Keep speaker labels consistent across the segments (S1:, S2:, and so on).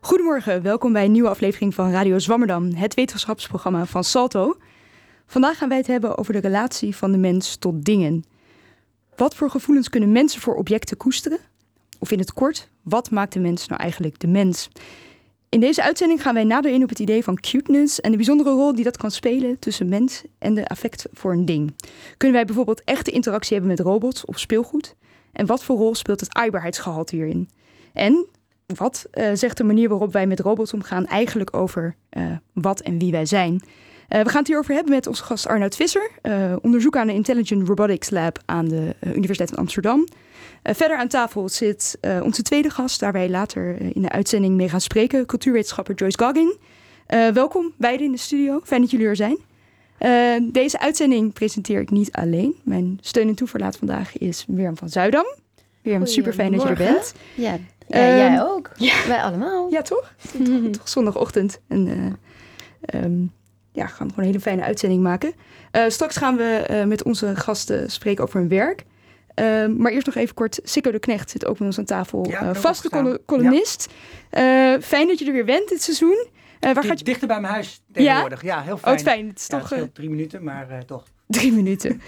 S1: Goedemorgen, welkom bij een nieuwe aflevering van Radio Zwammerdam, het wetenschapsprogramma van Salto. Vandaag gaan wij het hebben over de relatie van de mens tot dingen. Wat voor gevoelens kunnen mensen voor objecten koesteren? Of in het kort, wat maakt de mens nou eigenlijk de mens? In deze uitzending gaan wij nader in op het idee van cuteness en de bijzondere rol die dat kan spelen tussen mens en de affect voor een ding. Kunnen wij bijvoorbeeld echte interactie hebben met robots of speelgoed? En wat voor rol speelt het aaibaarheidsgehalte hierin? En wat uh, zegt de manier waarop wij met robots omgaan eigenlijk over uh, wat en wie wij zijn? Uh, we gaan het hierover hebben met onze gast Arnoud Visser, onderzoeker aan de Intelligent Robotics Lab aan de Universiteit van Amsterdam. verder aan tafel zit onze tweede gast, waar wij later in de uitzending mee gaan spreken, cultuurwetenschapper Joyce Goggin. welkom beiden in de studio, fijn dat jullie er zijn. deze uitzending presenteer ik niet alleen. Mijn steun en toeverlaat vandaag is Mirjam van Zuidam. Mirjam, super fijn dat je er bent.
S2: Ja, ja, jij ook. Ja. Wij allemaal.
S1: Ja, toch? toch, toch zondagochtend. En uh, um, ja, gaan gewoon een hele fijne uitzending maken. Uh, straks gaan we uh, met onze gasten spreken over hun werk. Ehm, maar eerst nog even kort. Sikko de Knecht zit ook met ons aan tafel. Ja, vaste columnist. Ja. fijn dat je er weer bent dit seizoen.
S3: waar gaat je... Dichter bij mijn huis tegenwoordig. Ja, heel fijn.
S1: Oh, fijn. Het is toch,
S3: drie minuten, maar toch.
S1: Drie minuten.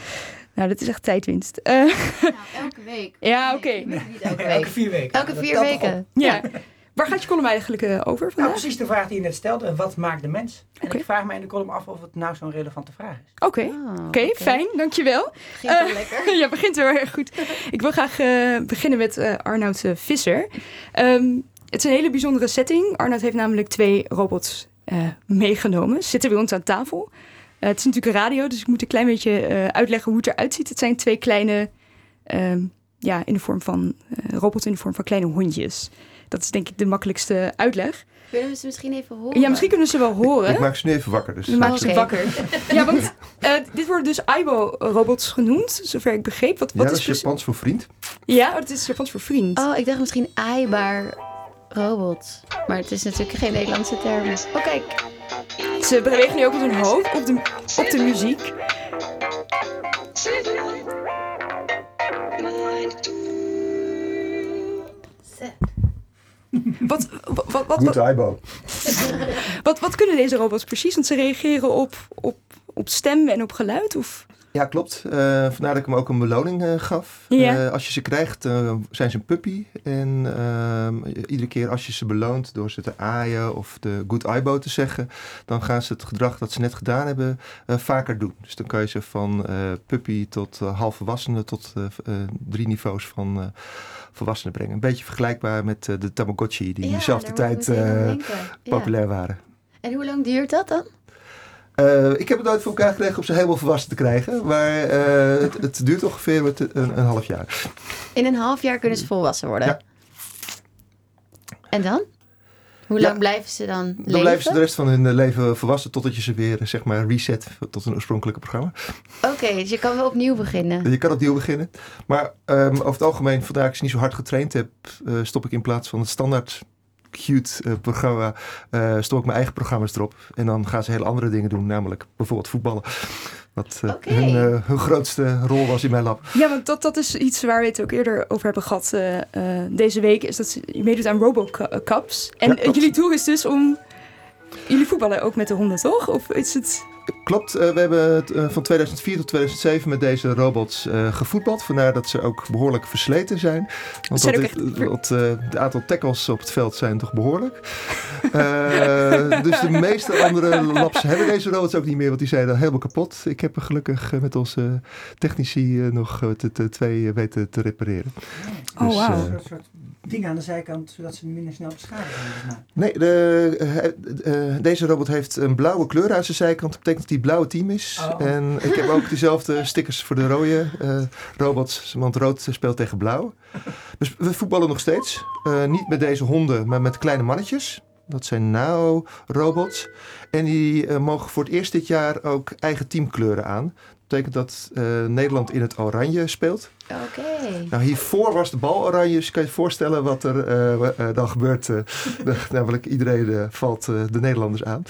S1: Nou, dat is echt tijdwinst. Uh,
S2: nou, elke week.
S1: Ja, oké. Okay.
S3: Elke, elke, vier weken.
S2: Elke vier weken.
S1: Ja. Waar gaat je column eigenlijk uh, over vandaag?
S3: Nou, precies de vraag die je net stelde. Wat maakt de mens? En okay. ik vraag me in de column af of het nou zo'n relevante vraag is.
S1: Oké, okay. oh, oké, okay. fijn. Dankjewel.
S2: Begint wel uh, lekker.
S1: ja, begint wel erg goed. ik wil graag uh, beginnen met Arnoud Visser. Um, het is een hele bijzondere setting. Arnoud heeft namelijk twee robots meegenomen. Ze zitten bij ons aan tafel. Uh, het is natuurlijk een radio, dus ik moet een klein beetje uh, uitleggen hoe het eruit ziet. Het zijn twee kleine, uh, ja, in de vorm van uh, robots in de vorm van kleine hondjes. Dat is denk ik de makkelijkste uitleg.
S2: Kunnen we ze misschien even horen?
S1: Ja, misschien kunnen ze wel horen.
S4: Ik maak ze nu even wakker. Dus.
S1: We maken ze wakker. ja, want dit worden dus Aibo-robots genoemd, zover ik begreep. Wat, wat
S4: ja, dat is Japans voor vriend.
S1: Ja, het is Japans voor vriend.
S2: Oh, ik dacht misschien aaibaar robot. Maar het is natuurlijk geen Nederlandse term. Oh, kijk.
S1: Ze bewegen nu ook met hun hoofd op de, op de muziek. Wat, wat, wat, wat,
S4: Goed Aibo.
S1: wat, wat kunnen deze robots precies? Want ze reageren op, op, op stem en op geluid? Of?
S4: Ja, klopt. Uh, vandaar dat ik hem ook een beloning uh, gaf. Uh, als je ze krijgt, zijn ze een puppy. En ehm, iedere keer als je ze beloont door ze te aaien of de good eyeball te zeggen, dan gaan ze het gedrag dat ze net gedaan hebben vaker doen. Dus dan kan je ze van puppy tot halfvolwassene tot drie niveaus van volwassenen brengen. Een beetje vergelijkbaar met de Tamagotchi die in dezelfde tijd populair ja. waren.
S2: En hoe lang duurt dat dan?
S4: Uh, ik heb het nooit voor elkaar gekregen om ze helemaal volwassen te krijgen. Maar uh, het, het, duurt ongeveer een, een, een, half jaar.
S2: In een half jaar kunnen ze volwassen worden? Ja. En dan? Hoe lang ja, blijven ze dan leven?
S4: Dan blijven ze de rest van hun leven volwassen totdat je ze weer zeg maar reset tot een oorspronkelijke programma.
S2: Oké, okay, dus je kan wel opnieuw beginnen.
S4: Je kan opnieuw beginnen. Maar um, over het algemeen, vandaar ik ze niet zo hard getraind heb, uh, stop ik in plaats van het standaard cute uh, programma, uh, stop ik mijn eigen programma's erop. En dan gaan ze hele andere dingen doen, namelijk bijvoorbeeld voetballen. Wat uh, okay. hun, hun, grootste rol was in mijn lab.
S1: Ja, want dat, dat is iets waar we het ook eerder over hebben gehad deze week. Is dat je meedoet aan Robocups. En ja, jullie doel is dus om... Jullie voetballen ook met de honden, toch? Of is het...
S4: Klopt, uh, we hebben uh, van 2004 tot 2007 met deze robots uh, gevoetbald. Vandaar dat ze ook behoorlijk versleten zijn. Want
S1: zijn
S4: dat
S1: echt...
S4: het, de aantal tackles op het veld zijn toch behoorlijk. dus de meeste andere labs hebben deze robots ook niet meer, want die zijn dan helemaal kapot. Ik heb er gelukkig met onze technici nog de twee weten te repareren.
S1: Oh, dus, wow
S3: dingen aan de zijkant, zodat ze minder snel beschadigen
S4: Nee, de, uh, deze robot heeft een blauwe kleur aan zijn zijkant. Dat betekent dat hij blauwe team is. Oh. En ik heb ook diezelfde stickers voor de rode uh, robots, want rood speelt tegen blauw. Dus we voetballen nog steeds. Uh, niet met deze honden, maar met kleine mannetjes. Dat zijn NAO-robots. En die mogen voor het eerst dit jaar ook eigen teamkleuren aan betekent dat uh, Nederland in het oranje speelt.
S2: Oké.
S4: Okay. Nou, hiervoor was de bal oranje, dus je kan je voorstellen wat er uh, uh, dan gebeurt. namelijk iedereen valt de Nederlanders aan.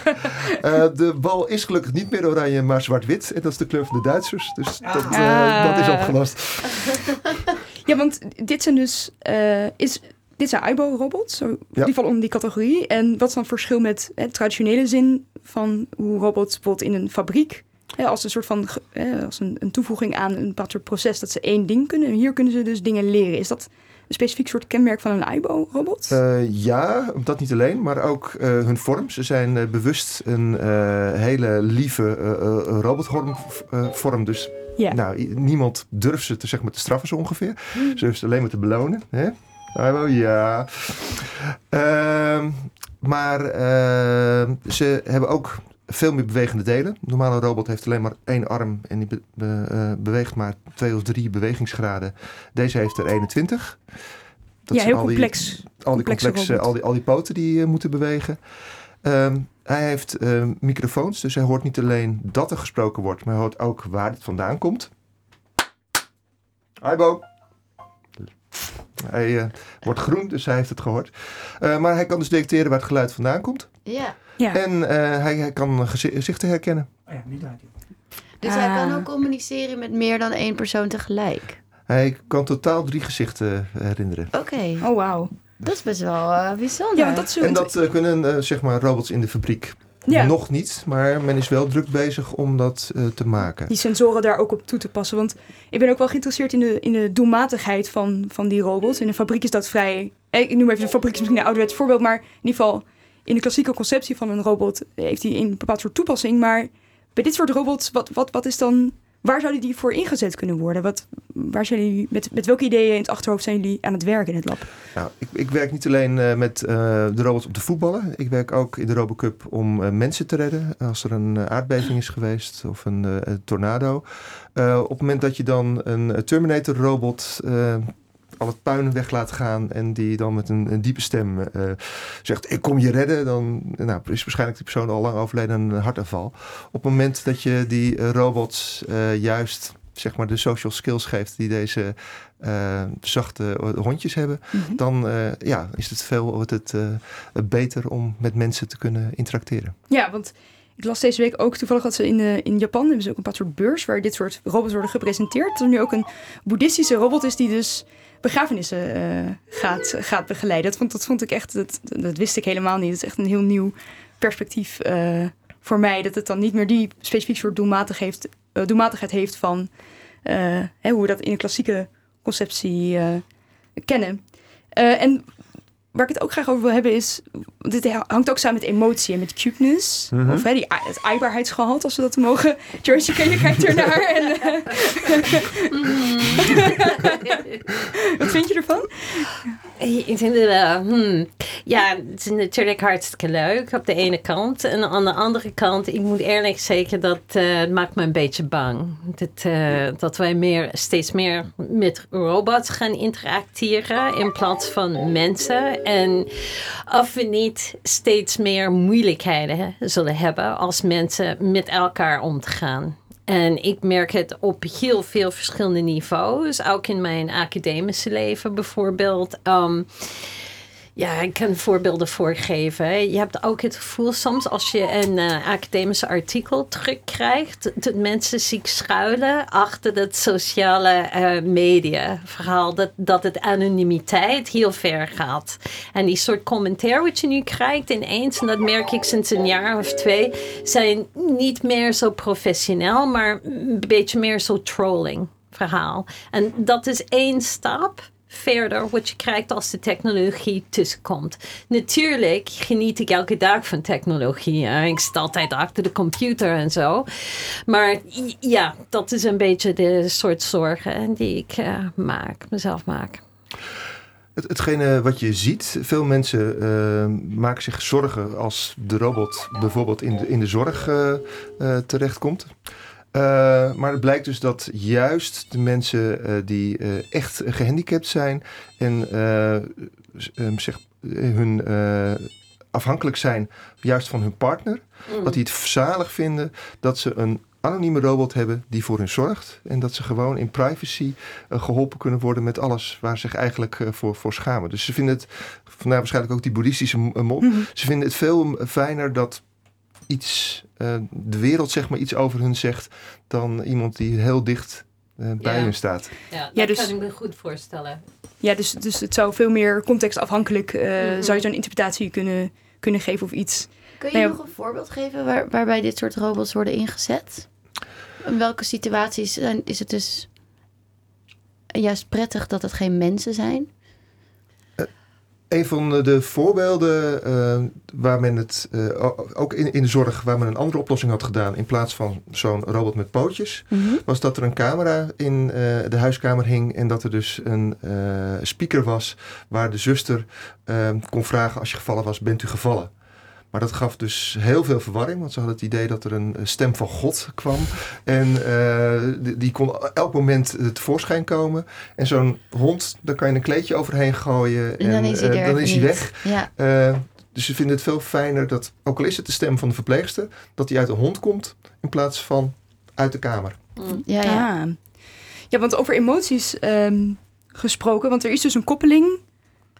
S4: de bal is gelukkig niet meer oranje, maar zwart-wit. En dat is de kleur van de Duitsers. Dus dat, ah. dat is opgelost.
S1: Ja, want dit zijn dus... Is, dit zijn IBO-robots, ja. die vallen onder die categorie. En wat is dan het verschil met het traditionele zin van hoe robots bijvoorbeeld in een fabriek... als een soort van als een, een toevoeging aan een bepaald proces dat ze één ding kunnen. En hier kunnen ze dus dingen leren. Is dat een specifiek soort kenmerk van een IBO-robot?
S4: Uh, ja, dat niet alleen, maar ook uh, hun vorm. Ze zijn uh, bewust een hele lieve robotvorm. dus yeah. nou, niemand durft ze te, zeg maar, te straffen zo ongeveer. Mm. Ze hoeft alleen maar te belonen. Hè? IBO, ja. Ehm, maar ehm, ze hebben ook veel meer bewegende delen. Een normale robot heeft alleen maar één arm en die be, be, uh, beweegt maar twee of drie bewegingsgraden. Deze heeft er 21.
S1: Dat ja, heel al complex.
S4: Die, al die complexe, al die, al die poten die uh, moeten bewegen. Um, hij heeft uh, microfoons, dus hij hoort niet alleen dat er gesproken wordt, maar hij hoort ook waar het vandaan komt. Hi Bo. Hij uh, wordt groen, dus hij heeft het gehoord. Uh, maar hij kan dus detecteren waar het geluid vandaan komt.
S2: Ja.
S1: Ja.
S4: En uh, hij, hij, kan gezichten herkennen.
S3: Oh ja, niet uit.
S2: Dus hij kan ook communiceren met meer dan één persoon tegelijk?
S4: Hij kan totaal drie gezichten herinneren.
S2: Oké. Okay.
S1: Oh, wauw.
S2: Dat is best wel bijzonder.
S1: Ja, dat
S4: en dat kunnen zeg maar robots in de fabriek ja. Nog niet, maar men is wel druk bezig om dat uh, te maken.
S1: Die sensoren daar ook op toe te passen. Want ik ben ook wel geïnteresseerd in de, in de doelmatigheid van, van die robots. In een fabriek is dat vrij... Ik noem even de fabriek, is misschien een ouderwets voorbeeld. Maar in ieder geval, in de klassieke conceptie van een robot... heeft hij een bepaald soort toepassing. Maar bij dit soort robots, wat, wat, wat is dan Waar zouden die voor ingezet kunnen worden? Wat, waar zijn jullie, met, met welke ideeën in het achterhoofd zijn jullie aan het werken in het lab?
S4: Nou, ik, ik werk niet alleen uh, met uh, de robots om te voetballen. Ik werk ook in de Robocup om uh, mensen te redden. Als er een aardbeving is geweest of een tornado. op het moment dat je dan een Terminator het puin weg laat gaan en die dan met een, een diepe stem uh, zegt: Ik kom je redden, dan nou, is waarschijnlijk die persoon al lang overleden een hartaanval. Op het moment dat je die uh, robots uh, juist zeg maar de social skills geeft die deze zachte hondjes hebben, mm -hmm. dan ja, is het veel wordt het, beter om met mensen te kunnen interacteren.
S1: Ja, want ik las deze week ook toevallig dat ze in, in Japan hebben ze ook een paar soort beurs waar dit soort robots worden gepresenteerd. Dat er nu ook een boeddhistische robot is die dus begrafenissen uh, gaat, gaat begeleiden. Dat vond, dat vond ik echt, dat, dat wist ik helemaal niet. Dat is echt een heel nieuw perspectief uh, voor mij. Dat het dan niet meer die specifiek soort heeft, uh, doelmatigheid heeft van hè, hoe we dat in de klassieke conceptie kennen. en waar ik het ook graag over wil hebben is... Dit hangt ook samen met emotie en met cuteness. Mm -hmm. Of hè, die, het aaibaarheidsgehalte, als we dat mogen. George, je kijkt ernaar. en, uh, Wat vind je ervan?
S5: Ik vind het wel... Hmm. Ja, het is natuurlijk hartstikke leuk op de ene kant. En aan de andere kant, ik moet eerlijk zeggen... dat uh, maakt me een beetje bang. Dat, uh, dat wij meer, steeds meer met robots gaan interacteren... in plaats van mensen en of we niet steeds meer moeilijkheden zullen hebben als mensen met elkaar om te gaan. En ik merk het op heel veel verschillende niveaus, ook in mijn academische leven bijvoorbeeld. Um, ja, ik kan voorbeelden voorgeven. Je hebt ook het gevoel soms als je een uh, academische artikel terugkrijgt, dat mensen zich schuilen achter het sociale uh, media verhaal. Dat, dat het anonimiteit heel ver gaat. En die soort commentaar wat je nu krijgt ineens, en dat merk ik sinds een jaar of twee, zijn niet meer zo professioneel, maar een beetje meer zo trolling verhaal. En dat is één stap verder wat je krijgt als de technologie tussenkomt. Natuurlijk geniet ik elke dag van technologie. Ik sta altijd achter de computer en zo. Maar ja, dat is een beetje de soort zorgen die ik uh, maak, mezelf maak.
S4: Het, hetgene wat je ziet, veel mensen uh, maken zich zorgen als de robot bijvoorbeeld in de, in de zorg uh, terechtkomt. Uh, maar het blijkt dus dat juist de mensen uh, die uh, echt gehandicapt zijn en um, zeg, hun afhankelijk zijn juist van hun partner, mm. dat die het zalig vinden dat ze een anonieme robot hebben die voor hen zorgt. En dat ze gewoon in privacy geholpen kunnen worden met alles waar ze zich eigenlijk voor, voor schamen. Dus ze vinden het, vandaar waarschijnlijk ook die boeddhistische mop, mm -hmm. ze vinden het veel fijner dat iets, uh, de wereld zeg maar iets over hun zegt dan iemand die heel dicht bij
S5: Ja.
S4: hun staat.
S5: Ja, dat
S1: Ja, dus-
S5: kan ik me goed voorstellen.
S1: Ja, dus, dus het zou veel meer contextafhankelijk, eh
S5: Mhm.
S1: zou je zo'n interpretatie kunnen, kunnen geven of iets.
S2: Kun je
S1: Nou
S2: nog een voorbeeld geven waar, waarbij dit soort robots worden ingezet? In welke situaties zijn, is het dus juist prettig dat het geen mensen zijn?
S4: Een van de voorbeelden eh, waar men het, eh, ook in, in de zorg, waar men een andere oplossing had gedaan in plaats van zo'n robot met pootjes, was dat er een camera in eh, de huiskamer hing en dat er dus een speaker was waar de zuster kon vragen als je gevallen was, bent u gevallen? Maar dat gaf dus heel veel verwarring, want ze hadden het idee dat er een stem van God kwam. En eh, die, die kon elk moment tevoorschijn komen. En zo'n hond, daar kan je een kleedje overheen gooien.
S2: En dan is hij
S4: eh, dan is hij weg.
S2: Ja,
S4: Eh, dus ze vinden het veel fijner dat, ook al is het de stem van de verpleegster, dat die uit een hond komt in plaats van uit de kamer.
S5: Mm.
S2: ja, ja.
S1: Ah. ja, want over emoties ehm, gesproken, want er is dus een koppeling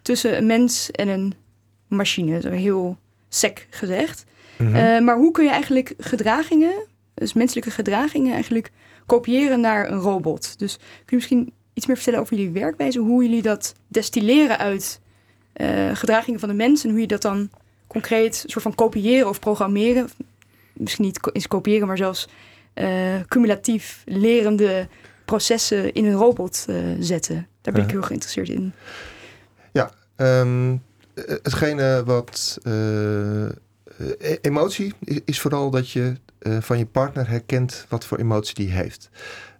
S1: tussen een mens en een machine, zo heel sec gezegd.
S4: Mhm.
S1: Eh, maar hoe kun je eigenlijk gedragingen, dus menselijke gedragingen, eigenlijk kopiëren naar een robot? Dus kun je misschien iets meer vertellen over jullie werkwijze, hoe jullie dat destilleren uit eh, gedragingen van de mens en hoe je dat dan concreet soort van kopiëren of programmeren, misschien niet eens kopiëren, maar zelfs eh, cumulatief lerende processen in een robot zetten. Daar ben ik heel geïnteresseerd in.
S4: Ehm, eh, hetgene wat eh, eh, emotie is, is vooral dat je eh, van je partner herkent wat voor emotie die heeft.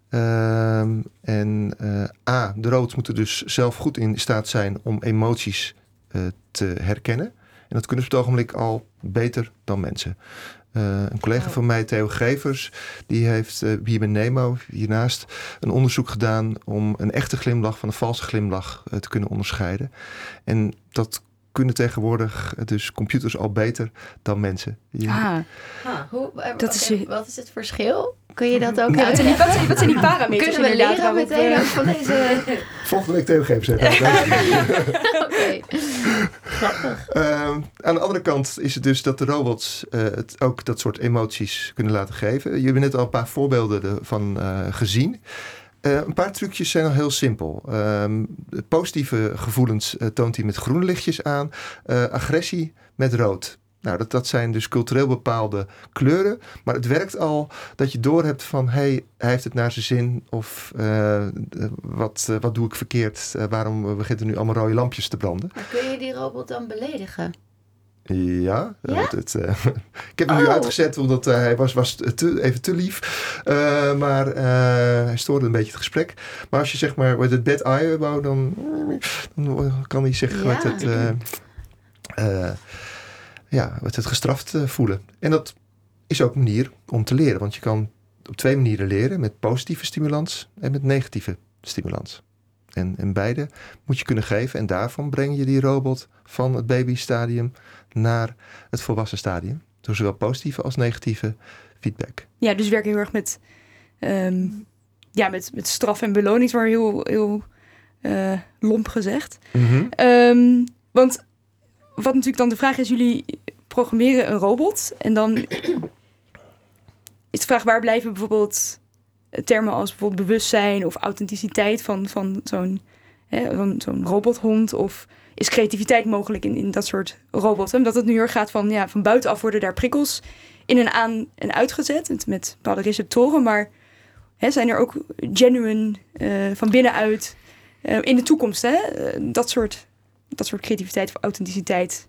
S4: Ehm, en eh, A, de robots moeten dus zelf goed in staat zijn om emoties eh, te herkennen. En dat kunnen ze op het ogenblik al beter dan mensen. Eh, een collega
S2: Oh.
S4: van mij, Theo Gevers, die heeft eh, hier bij Nemo, hiernaast, een onderzoek gedaan om een echte glimlach van een valse glimlach eh, te kunnen onderscheiden. En dat kunnen tegenwoordig dus computers al beter dan mensen. Je-
S1: Ah,
S5: Ah.
S2: Hoe, eh,
S1: Dat is
S2: wat is het verschil? Kun je dat ook
S1: ja, wat, zijn die, wat, zijn, wat zijn die parameters
S2: Kunnen we leren meteen ook van deze...
S4: Volgende week Theo Gevers. hè.
S2: Oké.
S4: Ehm, aan de andere kant is het dus dat de robots eh, het ook dat soort emoties kunnen laten geven. Je hebt net al een paar voorbeelden ervan eh, gezien. Eh, een paar trucjes zijn al heel simpel. Ehm, positieve gevoelens eh, toont hij met groene lichtjes aan. Eh, agressie met rood. Nou, dat, dat zijn dus cultureel bepaalde kleuren. Maar het werkt al dat je doorhebt van... hey, hij heeft het naar zijn zin. Of wat, wat doe ik verkeerd? Waarom begint er nu allemaal rode lampjes te branden?
S2: Kun je die robot dan beledigen?
S4: Ja,
S2: Ja?
S4: het- eh, ik heb hem nu
S2: Oh.
S4: uitgezet omdat eh, hij was, was te, even te lief. Eh, maar hij stoorde een beetje het gesprek. Maar als je zeg maar met het bed eye wou, dan, dan kan hij zich
S2: Ja.
S4: met het, ja, met het gestraft voelen. En dat is ook een manier om te leren. Want je kan op twee manieren leren. Met positieve stimulans en met negatieve stimulans. En, en beide moet je kunnen geven. En daarvan breng je die robot van het babystadium naar het volwassen stadium. Door zowel positieve als negatieve feedback.
S1: Ja, dus werken heel erg met, ehm, ja, met, met straf en beloning, is maar heel, heel eh, lomp gezegd. Ehm, want wat natuurlijk dan de vraag is, jullie programmeren een robot en dan is de vraag waar blijven bijvoorbeeld termen als bijvoorbeeld bewustzijn of authenticiteit van, van zo'n zo'n robothond of is creativiteit mogelijk in, in dat soort robots? Omdat het nu heel erg gaat van, ja, van buitenaf worden daar prikkels in en aan en uitgezet met, met bepaalde receptoren, maar hè, zijn er ook genuine eh, van binnenuit eh, in de toekomst, hè? eh, dat, soort, dat soort creativiteit of authenticiteit.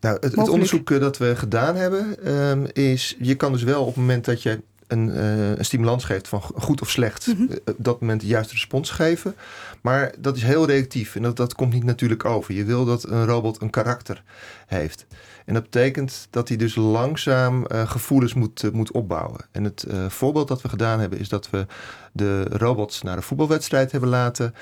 S4: Nou, het, onderzoek dat we gedaan hebben, ehm, is je kan dus wel op het moment dat je een, eh, een stimulans geeft van go- goed of slecht,
S1: Mhm.
S4: eh, op dat moment de juiste respons geven. Maar dat is heel reactief en dat, dat komt niet natuurlijk over. Je wil dat een robot een karakter heeft. En dat betekent dat hij dus langzaam eh, gevoelens moet, moet opbouwen. En het voorbeeld dat we gedaan hebben is dat we de robots naar een voetbalwedstrijd hebben laten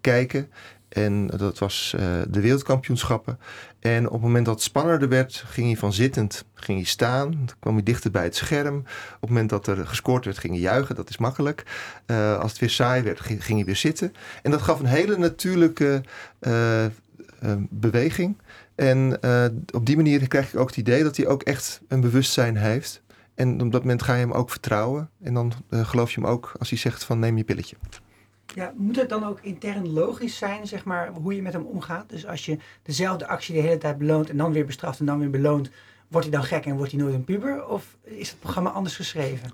S4: kijken. En dat was eh, de wereldkampioenschappen. En op het moment dat het spannender werd, ging hij van zittend ging hij staan. Dan kwam hij dichter bij het scherm. Op het moment dat er gescoord werd, ging hij juichen. Dat is makkelijk. Eh, als het weer saai werd, ging, ging hij weer zitten. En dat gaf een hele natuurlijke eh, beweging. En op die manier krijg ik ook het idee dat hij ook echt een bewustzijn heeft. En op dat moment ga je hem ook vertrouwen. En dan geloof je hem ook als hij zegt van neem je pilletje.
S3: Ja, moet het dan ook intern logisch zijn, zeg maar, hoe je met hem omgaat? Dus als je dezelfde actie de hele tijd beloont en dan weer bestraft en dan weer beloont, wordt hij dan gek en wordt hij nooit een puber? Of is het programma anders geschreven?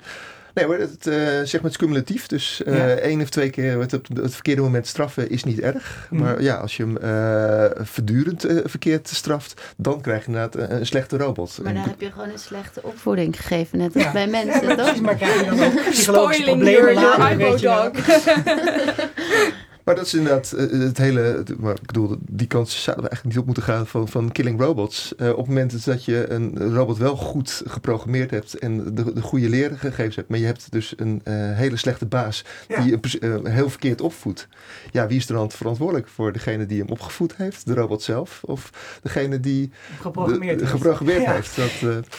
S4: Nee, maar het, uh, zeg maar, het is cumulatief. Dus uh, één of twee keer het, het, verkeerde moment straffen is niet erg. Mhm. Maar ja, als je hem uh, voortdurend verkeerd straft, dan krijg je inderdaad een, slechte robot.
S2: Maar dan heb je gewoon een slechte opvoeding gegeven, net als bij mensen. toch?
S3: maar krijg je dan ook psychologische problemen later,
S1: dog.
S4: Maar dat is inderdaad uh, het hele. Maar ik bedoel, die kans zouden we eigenlijk niet op moeten gaan van, van killing robots. Uh, op het moment dat je een robot wel goed geprogrammeerd hebt en de, de goede leergegevens hebt, maar je hebt dus een uh, hele slechte baas die je heel verkeerd opvoedt. Ja, wie is er dan verantwoordelijk voor degene die hem opgevoed heeft? De robot zelf of degene die
S3: geprogrammeerd,
S4: de, geprogrammeerd ja. heeft? Dat,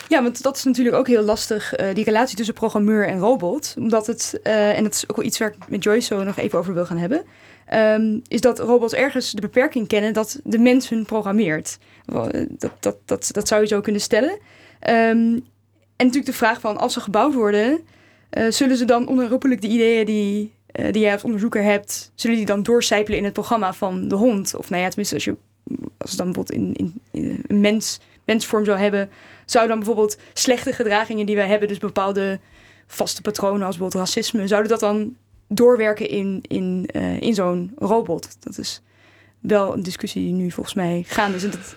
S1: ja, want dat is natuurlijk ook heel lastig, die relatie tussen programmeur en robot. Omdat het, en dat is ook wel iets waar ik met Joyce zo nog even over wil gaan hebben. Um, is dat robots ergens de beperking kennen dat de mens hun programmeert. Dat, dat, dat, dat zou je zo kunnen stellen. Um, en natuurlijk de vraag van als ze gebouwd worden, uh, zullen ze dan onherroepelijk de ideeën die, uh, die jij als onderzoeker hebt, zullen die dan doorcijpelen in het programma van de hond? Of nou ja, tenminste als je als het dan bijvoorbeeld in, in, in een mens, mensvorm zou hebben, zou dan bijvoorbeeld slechte gedragingen die wij hebben, dus bepaalde vaste patronen als bijvoorbeeld racisme, zouden dat dan doorwerken in, in, uh, in zo'n robot. Dat is wel een discussie die nu volgens mij gaande is. Dat,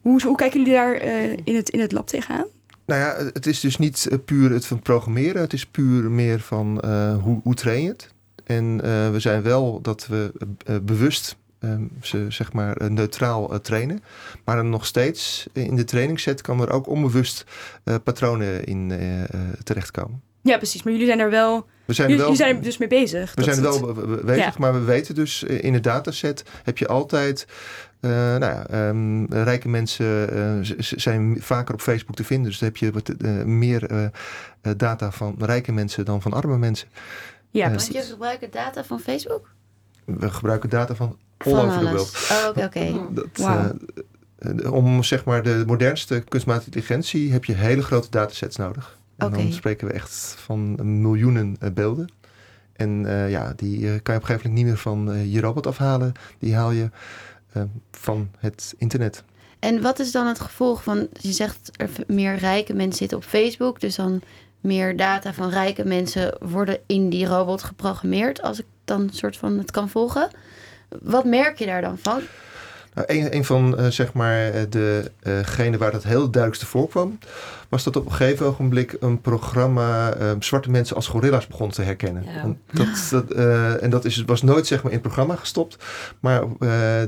S1: hoe, hoe kijken jullie daar uh, in, het, in het lab tegenaan?
S4: Nou ja, het is dus niet eh, puur het van programmeren. Het is puur meer van uh, hoe, hoe train je het. En we zijn wel dat we bewust um, ze zeg maar neutraal trainen. Maar dan nog steeds in de trainingsset kan er ook onbewust patronen in terechtkomen.
S1: Ja, precies. Maar jullie zijn er wel we zijn, wel, zijn er dus mee bezig.
S4: We zijn wel bezig, maar we weten dus eh, in het dataset heb je altijd. Uh, nou ja, um, rijke mensen uh, zijn vaker op Facebook te vinden. Dus dan heb je wat, uh, meer data van rijke mensen dan van arme mensen.
S2: Ja, want je gebruikt data van Facebook?
S4: We gebruiken data van all van over the world.
S2: Oh, oké, okay,
S4: wow. om zeg maar de modernste kunstmatige intelligentie heb je hele grote datasets nodig. En dan spreken we echt van miljoenen eh, beelden. En uh, ja, die uh, kan je op een gegeven moment niet meer van uh, je robot afhalen. Die haal je van het internet.
S2: En wat is dan het gevolg van, je zegt er meer rijke mensen zitten op Facebook, dus dan meer data van rijke mensen worden in die robot geprogrammeerd, als ik dan soort van het kan volgen. Wat merk je daar dan van?
S4: Nou, een, een van uh, zeg maar degenen uh waar dat heel duidelijkste voorkwam, was dat op een gegeven ogenblik een programma uh, zwarte mensen als gorilla's begon te herkennen. Ja. En, dat, dat, en dat is, was nooit zeg maar in het programma gestopt, maar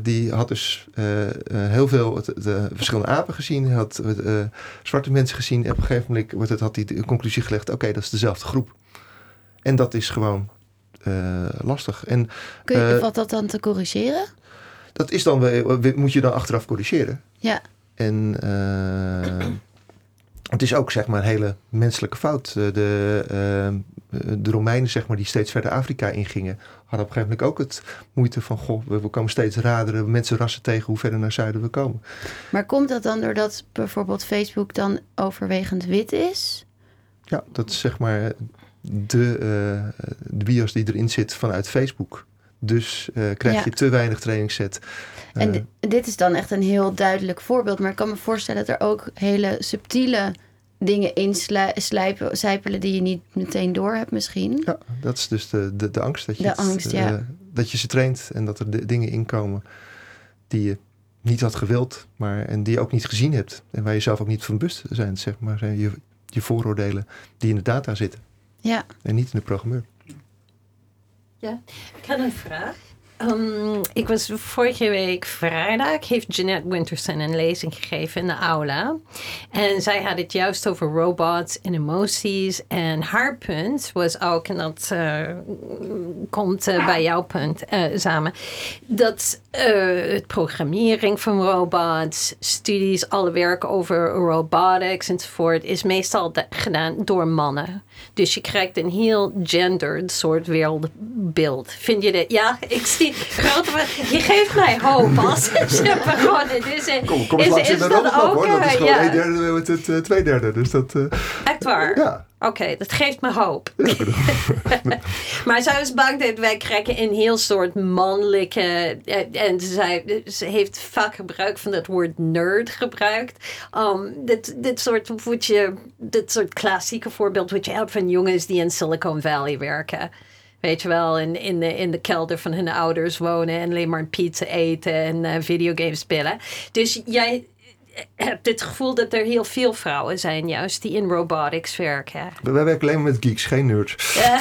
S4: die had dus heel veel de verschillende apen gezien, had zwarte mensen gezien. En op een gegeven moment wordt het, had hij de conclusie gelegd: oké, dat is dezelfde groep. En dat is gewoon lastig. En,
S2: Kun je, valt dat dan te corrigeren?
S4: Dat is dan, moet je dan achteraf corrigeren.
S2: Ja.
S4: En uh, het is ook zeg maar een hele menselijke fout. Eh, de, uh, de Romeinen zeg maar, die steeds verder Afrika ingingen, hadden op een gegeven moment ook het moeite van, goh, we, komen steeds raderen, mensenrassen tegen hoe verder naar zuiden we komen.
S2: Maar komt dat dan doordat bijvoorbeeld Facebook dan overwegend wit is?
S4: Ja, dat is zeg maar de, de bios die erin zit vanuit Facebook. Dus uh, krijg je te weinig trainingsset.
S2: En uh, dit is dan echt een heel duidelijk voorbeeld. Maar ik kan me voorstellen dat er ook hele subtiele dingen inslijpen, zijpelen die je niet meteen door hebt misschien.
S4: Ja, dat is dus de, de, de angst. Dat je,
S2: de angst, ja. Uh,
S4: dat je ze traint en dat er de, dingen inkomen die je niet had gewild, maar en die je ook niet gezien hebt. En waar je zelf ook niet van bewust bent, zeg maar. Zijn je, je vooroordelen die in de data zitten.
S2: Ja.
S4: En niet in de programmeur.
S5: Ja, ik had een vraag. Um, ik was vorige week vrijdag, heeft Jeanette Winterson een lezing gegeven in de aula. En zij had het juist over robots en emoties. En haar punt was ook, en dat uh, komt uh, bij jouw punt uh, samen, dat het programmering van robots, studies, alle werk over robotics enzovoort, is meestal gedaan door mannen. Dus je krijgt een heel gendered soort wereldbeeld. Vind je dit? Ja, ik zie grote. Je geeft mij hoop als het begonnen. Dus, eh,
S4: Kom, kom
S5: is, is
S4: de
S5: dat ook,
S4: hoor. Dat is
S5: eh,
S4: gewoon
S5: ja.
S4: een derde met het eh, twee derde. Dus dat, eh,
S5: Echt waar?
S4: ja.
S5: Oké, dat geeft me hoop. maar zij is bang dat wij krijgen een heel soort mannelijke. eh, En zij, ze heeft vaak gebruik van het woord nerd gebruikt. Um, dit, dit, soort, wat je, dit soort klassieke voorbeeld wat je hebt van jongens die in Silicon Valley werken. Weet je wel, in, in, de, in de kelder van hun ouders wonen en alleen maar pizza eten en eh, videogames spelen. Dus jij hebt het gevoel dat er heel veel vrouwen zijn, juist die in robotics werken.
S4: Wij werken alleen maar met geeks, geen nerds.
S5: Ja.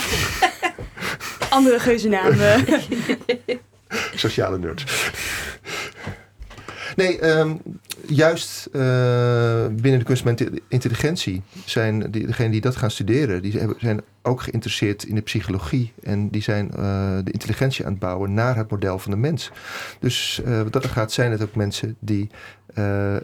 S1: Andere geuzennamen.
S4: Sociale nerds. Nee, ehm, juist eh, binnen de kunstmatige intelligentie zijn degenen die dat gaan studeren, die zijn ook geïnteresseerd in de psychologie. En die zijn eh, de intelligentie aan het bouwen naar het model van de mens. Dus eh, wat dat gaat, zijn het ook mensen die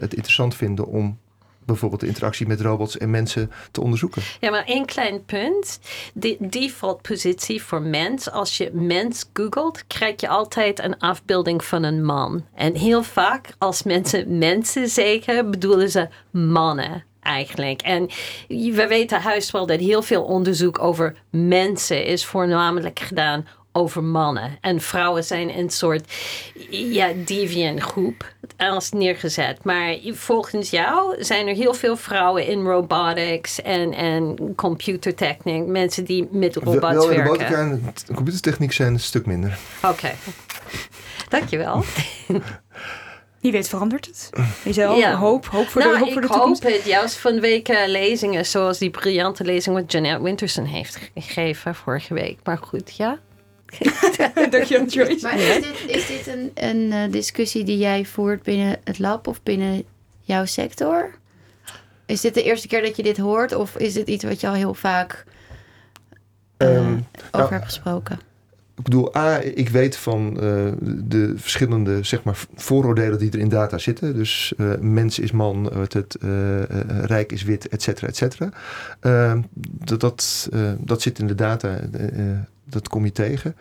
S4: het interessant vinden om bijvoorbeeld de interactie met robots en mensen te onderzoeken.
S5: Ja, maar één klein punt. De default positie voor mens, als je mens googelt, krijg je altijd een afbeelding van een man. En heel vaak, als mensen mensen zeggen, bedoelen ze mannen. Eigenlijk. En we weten juist wel dat heel veel onderzoek over mensen is voornamelijk gedaan over mannen. En vrouwen zijn een soort ja, deviant groep als neergezet. Maar volgens jou zijn er heel veel vrouwen in robotics en, en computertechniek. Mensen die met robots
S4: Wel
S5: werken.
S4: robotica en computertechniek zijn een stuk minder.
S5: Oké. Dankjewel.
S1: Wie weet verandert het. Jezelf,
S5: Ja.
S1: hoop, hoop voor
S5: nou,
S1: de, hoop voor
S5: ik
S1: de toekomst.
S5: hoop het juist vanwege lezingen zoals die briljante lezing wat Jeanette Winterson heeft gegeven vorige week. Maar goed, ja.
S1: Dankjewel, Joyce.
S2: Maar is dit, is dit een, een eh, discussie die jij voert binnen het lab of binnen jouw sector? Is dit de eerste keer dat je dit hoort of is dit iets wat je al heel vaak eh,
S4: Ehm,
S2: over
S4: nou,
S2: hebt gesproken?
S4: Ik bedoel, A, ik weet van eh, de verschillende zeg maar, vooroordelen die er in data zitten. Dus eh, mens is man, het, het eh, rijk is wit, et cetera, et cetera. Ehm, dat, dat, zit in de data, dat kom je tegen.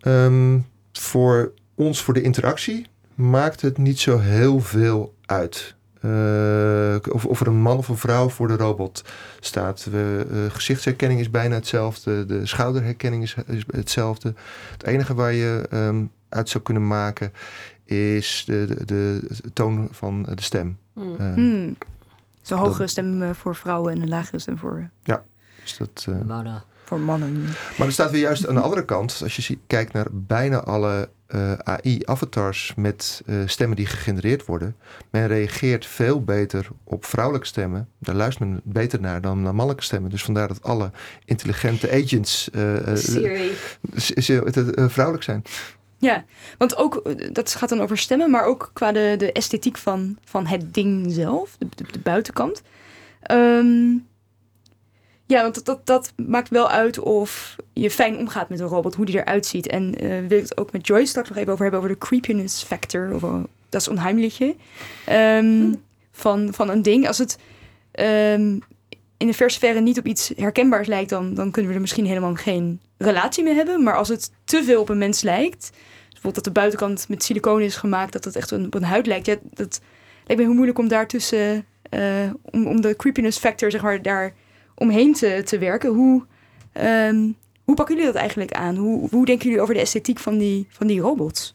S4: Ehm, voor ons, voor de interactie, maakt het niet zo heel veel uit. Eh, of, of er een man of een vrouw voor de robot staat. We, eh, gezichtsherkenning is bijna hetzelfde. De schouderherkenning is, is hetzelfde. Het enige waar je ehm, uit zou kunnen maken is de, de, de toon van de stem. Eh,
S1: Hmm. Zo'n hogere stem voor vrouwen en een lagere stem voor,
S4: dus dat, eh,
S1: voor mannen.
S4: Maar er staat weer juist aan de andere kant, als je ziet, kijkt naar bijna alle eh, AI-avatars met eh, stemmen die gegenereerd worden. Men reageert veel beter op vrouwelijke stemmen. Daar luistert men beter naar dan naar mannelijke stemmen. Dus vandaar dat alle intelligente agents eh, eh, eh, eh, vrouwelijk zijn.
S1: Ja, want ook, dat gaat dan over stemmen, maar ook qua de, de esthetiek van, van het ding zelf, de, de, de buitenkant. Ehm, ja, want dat, dat, dat maakt wel uit of je fijn omgaat met een robot, hoe die eruit ziet. En eh wil ik het ook met Joyce straks nog even over hebben, over de creepiness factor, of, eh, dat is onheimliche, ehm, van, van een ding. Als het ehm, in de verse verre niet op iets herkenbaars lijkt, dan, dan kunnen we er misschien helemaal geen relatie mee hebben. Maar als het te veel op een mens lijkt, bijvoorbeeld dat de buitenkant met siliconen is gemaakt, dat het echt een, op een huid lijkt. Ja, dat lijkt me heel moeilijk om daartussen, eh om, om de creepiness factor, zeg maar, daar omheen te, te werken. Hoe, ehm, hoe pakken jullie dat eigenlijk aan? Hoe, hoe denken jullie over de esthetiek van die, van die robots?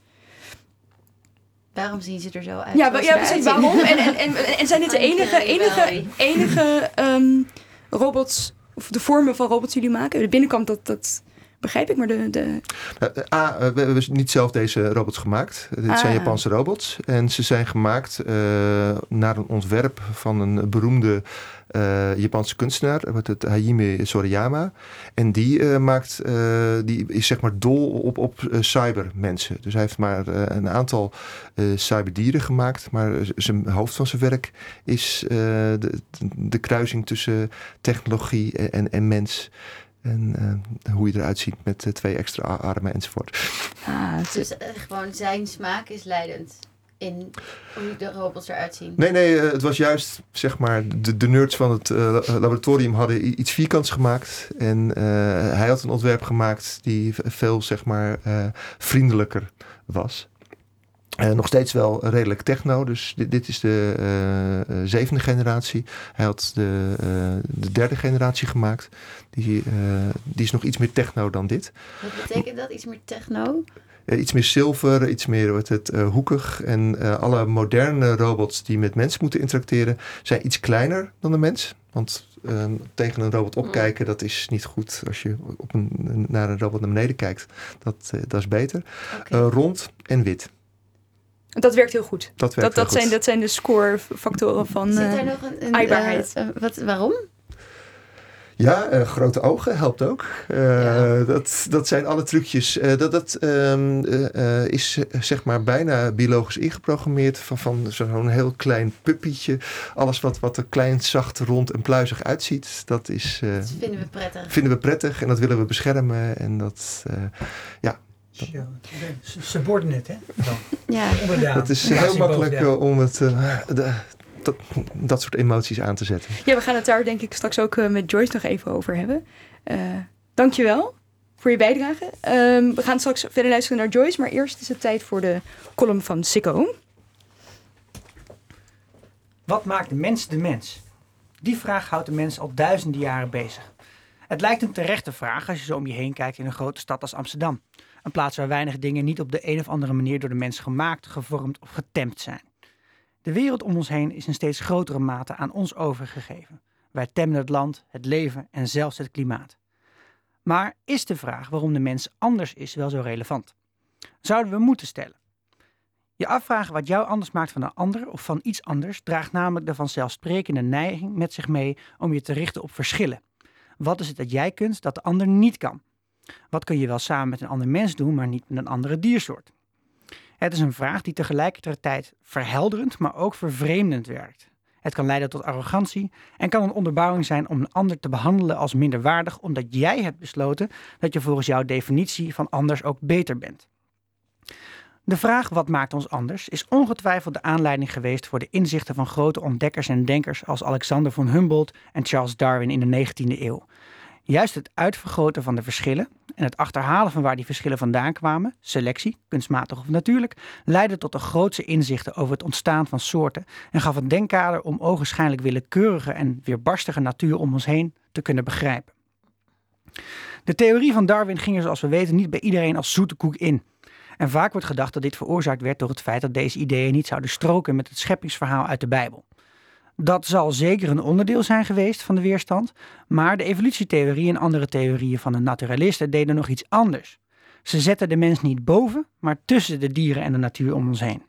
S2: Waarom zien ze er zo uit?
S1: Ja, ja precies. Waarom? En, en, en, en zijn dit de enige, enige, enige ehm, robots, of de vormen van robots die jullie maken? De binnenkant, dat, dat begrijp ik, maar de... de
S4: Eh, eh, A, eh, we hebben niet zelf deze robots gemaakt. Eh, Dit zijn
S1: Ah.
S4: Japanse robots. En ze zijn gemaakt naar een ontwerp van een beroemde Japanse kunstenaar. Wat het Hajime Sorayama. En die, maakt, die is zeg maar dol op, op cybermensen. Dus hij heeft maar een aantal cyberdieren gemaakt. Maar zijn hoofd van zijn werk is de, de kruising tussen technologie en, en mens. En eh, hoe je eruit ziet met eh, twee extra armen enzovoort.
S1: ah, het is-
S2: Dus eh, gewoon zijn smaak is leidend. in hoe de robots eruit zien?
S4: Nee, nee, het was juist, zeg maar, de, de nerds van het laboratorium hadden iets vierkants gemaakt. En hij had een ontwerp gemaakt die veel, zeg maar, vriendelijker was. Uh, nog steeds wel redelijk techno, dus dit, dit is de uh, zevende generatie. Hij had de, uh, de derde generatie gemaakt. Die, die is nog iets meer techno dan dit.
S2: Wat betekent dat, iets meer techno?
S4: iets meer zilver, iets meer wat het, hoekig. En alle moderne robots die met mensen moeten interacteren, zijn iets kleiner dan de mens. Want tegen een robot opkijken, dat is niet goed. Als je op een, naar een robot naar beneden kijkt, dat, dat is beter. Okay. rond en wit.
S1: Dat werkt heel goed.
S4: Dat, werkt
S1: dat, dat Zijn, dat zijn de scorefactoren van Zit er nog een, een aaibaarheid.
S2: Uh, wat, waarom?
S4: Ja, uh, grote ogen helpt ook. Uh, ja. dat, dat zijn alle trucjes. dat dat um, is zeg maar bijna biologisch ingeprogrammeerd. Van, van zo'n heel klein puppietje. Alles wat, wat er klein, zacht, rond en pluizig uitziet. Dat, is,
S2: dat vinden we prettig.
S4: Vinden we prettig en dat willen we beschermen. En dat, ja,
S3: Subordinate, hè? Dan.
S2: Ja.
S4: Onderdaan. Het is heel makkelijk eh, om het, uh, de, dat, dat, soort emoties aan te zetten.
S1: Ja, we gaan het daar denk ik straks ook uh, met Joyce nog even over hebben. Uh, dankjewel voor je bijdrage. Um, we gaan straks verder luisteren naar Joyce, maar eerst is het tijd voor de column van Sikko.
S3: Wat maakt de mens de mens? Die vraag houdt de mens al duizenden jaren bezig. Het lijkt een terechte vraag als je zo om je heen kijkt in een grote stad als Amsterdam. Een plaats waar weinig dingen niet op de een of andere manier door de mens gemaakt, gevormd of getemd zijn. De wereld om ons heen is in steeds grotere mate aan ons overgegeven. Wij temmen het land, het leven en zelfs het klimaat. Maar is de vraag waarom de mens anders is wel zo relevant? Zouden we moeten stellen. Je afvragen wat jou anders maakt van een ander of van iets anders draagt namelijk de vanzelfsprekende neiging met zich mee om je te richten op verschillen. Wat is het dat jij kunt dat de ander niet kan? Wat kun je wel samen met een ander mens doen, maar niet met een andere diersoort? Het is een vraag die tegelijkertijd verhelderend, maar ook vervreemdend werkt. Het kan leiden tot arrogantie en kan een onderbouwing zijn om een ander te behandelen als minderwaardig, omdat jij hebt besloten dat je volgens jouw definitie van anders ook beter bent. De vraag wat maakt ons anders is ongetwijfeld de aanleiding geweest voor de inzichten van grote ontdekkers en denkers als Alexander von Humboldt en Charles Darwin in de 19e eeuw. Juist het uitvergroten van de verschillen en het achterhalen van waar die verschillen vandaan kwamen, selectie, kunstmatig of natuurlijk, leidde tot de grootste inzichten over het ontstaan van soorten en gaf een denkkader om ogenschijnlijk willekeurige en weerbarstige natuur om ons heen te kunnen begrijpen. De theorie van Darwin ging er zoals we weten niet bij iedereen als zoete koek in. En vaak wordt gedacht dat dit veroorzaakt werd door het feit dat deze ideeën niet zouden stroken met het scheppingsverhaal uit de Bijbel. Dat zal zeker een onderdeel zijn geweest van de weerstand, maar de evolutietheorie en andere theorieën van de naturalisten deden nog iets anders. Ze zetten de mens niet boven, maar tussen de dieren en de natuur om ons heen.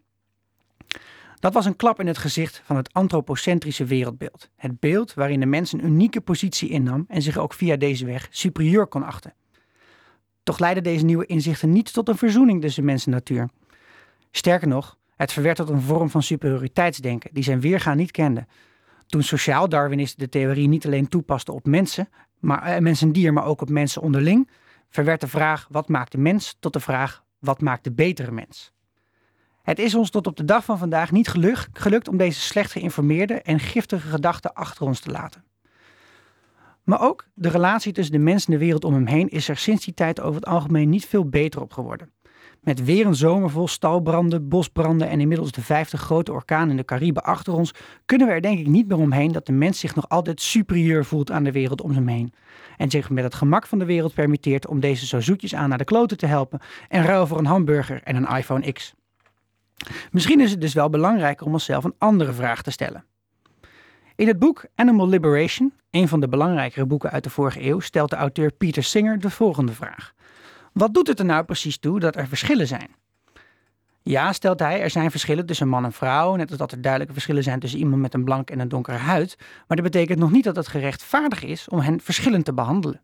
S3: Dat was een klap in het gezicht van het antropocentrische wereldbeeld. Het beeld waarin de mens een unieke positie innam en zich ook via deze weg superieur kon achten. Toch leidden deze nieuwe inzichten niet tot een verzoening tussen mens en natuur. Sterker nog, het verwerkt tot een vorm van superioriteitsdenken die zijn weergaan niet kende. Toen sociaal Darwinisten de theorie niet alleen toepasten op mensen, maar, eh, en dier, maar ook op mensen onderling, verwerd de vraag wat maakt de mens tot de vraag wat maakt de betere mens. Het is ons tot op de dag van vandaag niet gelukt om deze slecht geïnformeerde en giftige gedachten achter ons te laten. Maar ook de relatie tussen de mens en de wereld om hem heen is er sinds die tijd over het algemeen niet veel beter op geworden. Met weer een zomer vol stalbranden, bosbranden en inmiddels de vijfde grote orkaan in de Cariben achter ons, kunnen we er denk ik niet meer omheen dat de mens zich nog altijd superieur voelt aan de wereld om hem heen. En zich met het gemak van de wereld permitteert om deze zo zoetjes aan naar de kloten te helpen en ruil voor een hamburger en een iPhone X. Misschien is het dus wel belangrijker om onszelf een andere vraag te stellen. In het boek Animal Liberation, een van de belangrijkere boeken uit de vorige eeuw, stelt de auteur Peter Singer de volgende vraag. Wat doet het er nou precies toe dat er verschillen zijn? Ja, stelt hij, er zijn verschillen tussen man en vrouw, net als dat er duidelijke verschillen zijn tussen iemand met een blank en een donkere huid, maar dat betekent nog niet dat het gerechtvaardig is om hen verschillend te behandelen.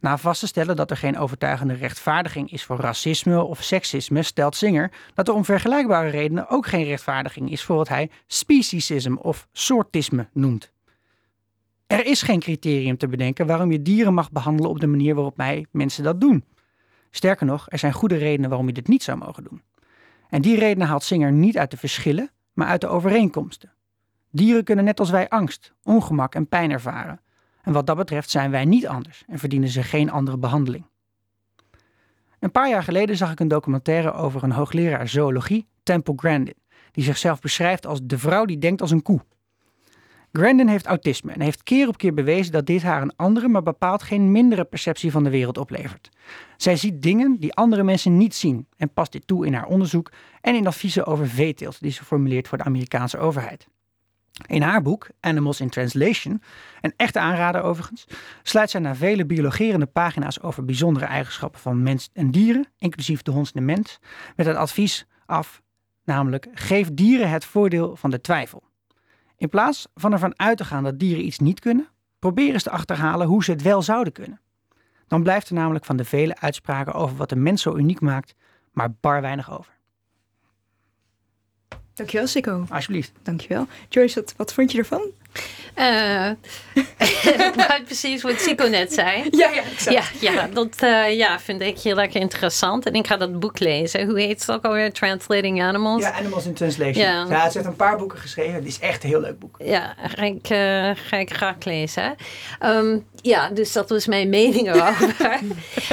S3: Na vast te stellen dat er geen overtuigende rechtvaardiging is voor racisme of seksisme, stelt Singer dat er om vergelijkbare redenen ook geen rechtvaardiging is voor wat hij speciesism of soortisme noemt. Er is geen criterium te bedenken waarom je dieren mag behandelen op de manier waarop wij mensen dat doen. Sterker nog, er zijn goede redenen waarom je dit niet zou mogen doen. En die redenen haalt Singer niet uit de verschillen, maar uit de overeenkomsten. Dieren kunnen net als wij angst, ongemak en pijn ervaren. En wat dat betreft zijn wij niet anders en verdienen ze geen andere behandeling. Een paar jaar geleden zag ik een documentaire over een hoogleraar zoologie, Temple Grandin, die zichzelf beschrijft als de vrouw die denkt als een koe. Grandin heeft autisme en heeft keer op keer bewezen dat dit haar een andere, maar bepaald geen mindere perceptie van de wereld oplevert. Zij ziet dingen die andere mensen niet zien en past dit toe in haar onderzoek en in adviezen over veeteelt die ze formuleert voor de Amerikaanse overheid. In haar boek Animals in Translation, een echte aanrader overigens, sluit zij na vele biologerende pagina's over bijzondere eigenschappen van mens en dieren, inclusief de hond en de mens, met het advies af, namelijk geef dieren het voordeel van de twijfel. In plaats van ervan uit te gaan dat dieren iets niet kunnen, probeer eens te achterhalen hoe ze het wel zouden kunnen. Dan blijft er namelijk van de vele uitspraken over wat de mens zo uniek maakt, maar bar weinig over.
S1: Dankjewel, Sikko.
S3: Alsjeblieft.
S1: Dankjewel. Joyce, wat, wat vond je ervan?
S5: Uh, precies wat Sico net zei.
S1: Ja, ja, exact.
S5: Ja, ja dat uh, ja, vind ik heel erg interessant. En ik ga dat boek lezen. Hoe heet het ook alweer? Translating Animals?
S6: Ja, Animals in Translation. Ja. ja ze heeft een paar boeken geschreven. Het is echt een heel leuk boek.
S5: Ja, ga ik, uh, ga ik graag lezen. Um, ja, dus dat was mijn mening erover.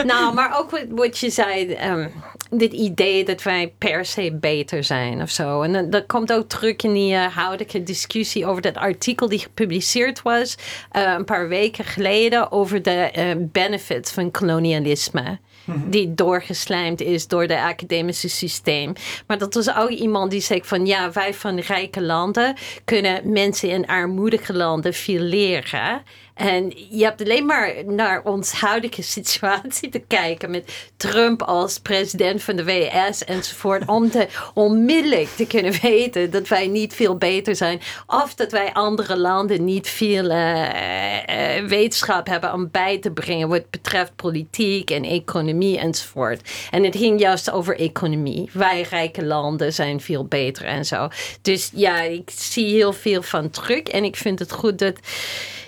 S5: nou, maar ook wat, wat je zei... Um, dit idee dat wij per se beter zijn of zo. En dat komt ook terug in die uh, huidige discussie over dat artikel die gepubliceerd was uh, een paar weken geleden over de uh, benefits van kolonialisme. Mhm. Die doorgeslijmd is door de academische systeem. Maar dat was ook iemand die zei van ja, wij van rijke landen kunnen mensen in armoedige landen veel leren. En je hebt alleen maar naar ons huidige situatie te kijken met Trump als president van de VS enzovoort. Om te, onmiddellijk te kunnen weten dat wij niet veel beter zijn. Of dat wij andere landen niet veel uh, uh, wetenschap hebben om bij te brengen wat betreft politiek en economie enzovoort. En het ging juist over economie. Wij rijke landen zijn veel beter en zo. Dus ja, ik zie heel veel van terug. En ik vind het goed dat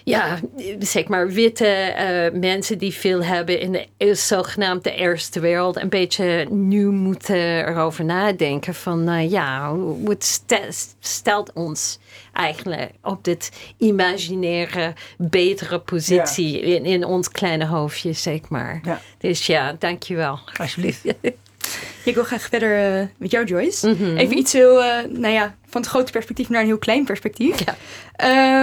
S5: ja, zeg maar witte uh, mensen die veel hebben in de zogenaamde eerste wereld een beetje nu moeten erover nadenken van uh, ja, wat stelt ons eigenlijk op dit imaginaire betere positie ja. in, in ons kleine hoofdje, zeg maar. Ja. Dus ja, dankjewel.
S3: Alsjeblieft.
S1: Ik wil graag verder uh, met jou, Joyce. Mm -hmm. Even iets heel, uh, nou ja, van het grote perspectief naar een heel klein perspectief. Ja.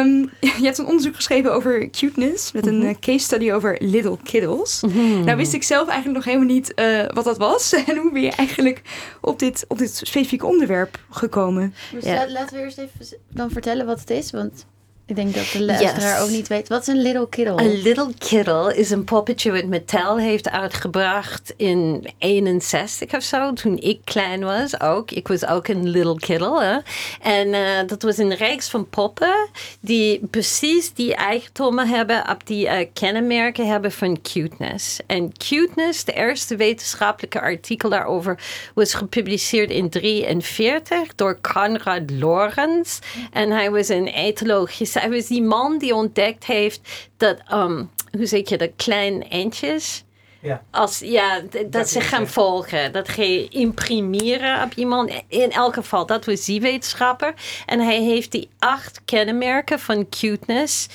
S1: Um, je hebt een onderzoek geschreven over cuteness met een mm -hmm. case study over little kiddles. Mm -hmm. Nou wist ik zelf eigenlijk nog helemaal niet uh, wat dat was en hoe ben je eigenlijk op dit, op dit specifieke onderwerp gekomen.
S2: Dus ja. laten we eerst even dan vertellen wat het is, want ik denk dat de luisteraar yes. ook niet weet. Wat is een Little Kiddle?
S5: Een Little Kiddle is een poppetje wat Mattel heeft uitgebracht in 61 of zo. Toen ik klein was ook. Ik was ook een Little Kiddle. Hè? En uh, dat was een reeks van poppen die precies die eigendommen hebben op die uh, kenmerken hebben van cuteness. En cuteness, de eerste wetenschappelijke artikel daarover, was gepubliceerd in 43 door Conrad Lorenz. En hij was een etologist hij was die man die ontdekt heeft dat, um, hoe zeg je dat, klein eentjes. Ja. Als, ja, dat, dat ze gaan volgen. Dat ga je imprimeren op iemand. In elk geval, dat was die wetenschapper. En hij heeft die acht kenmerken van cuteness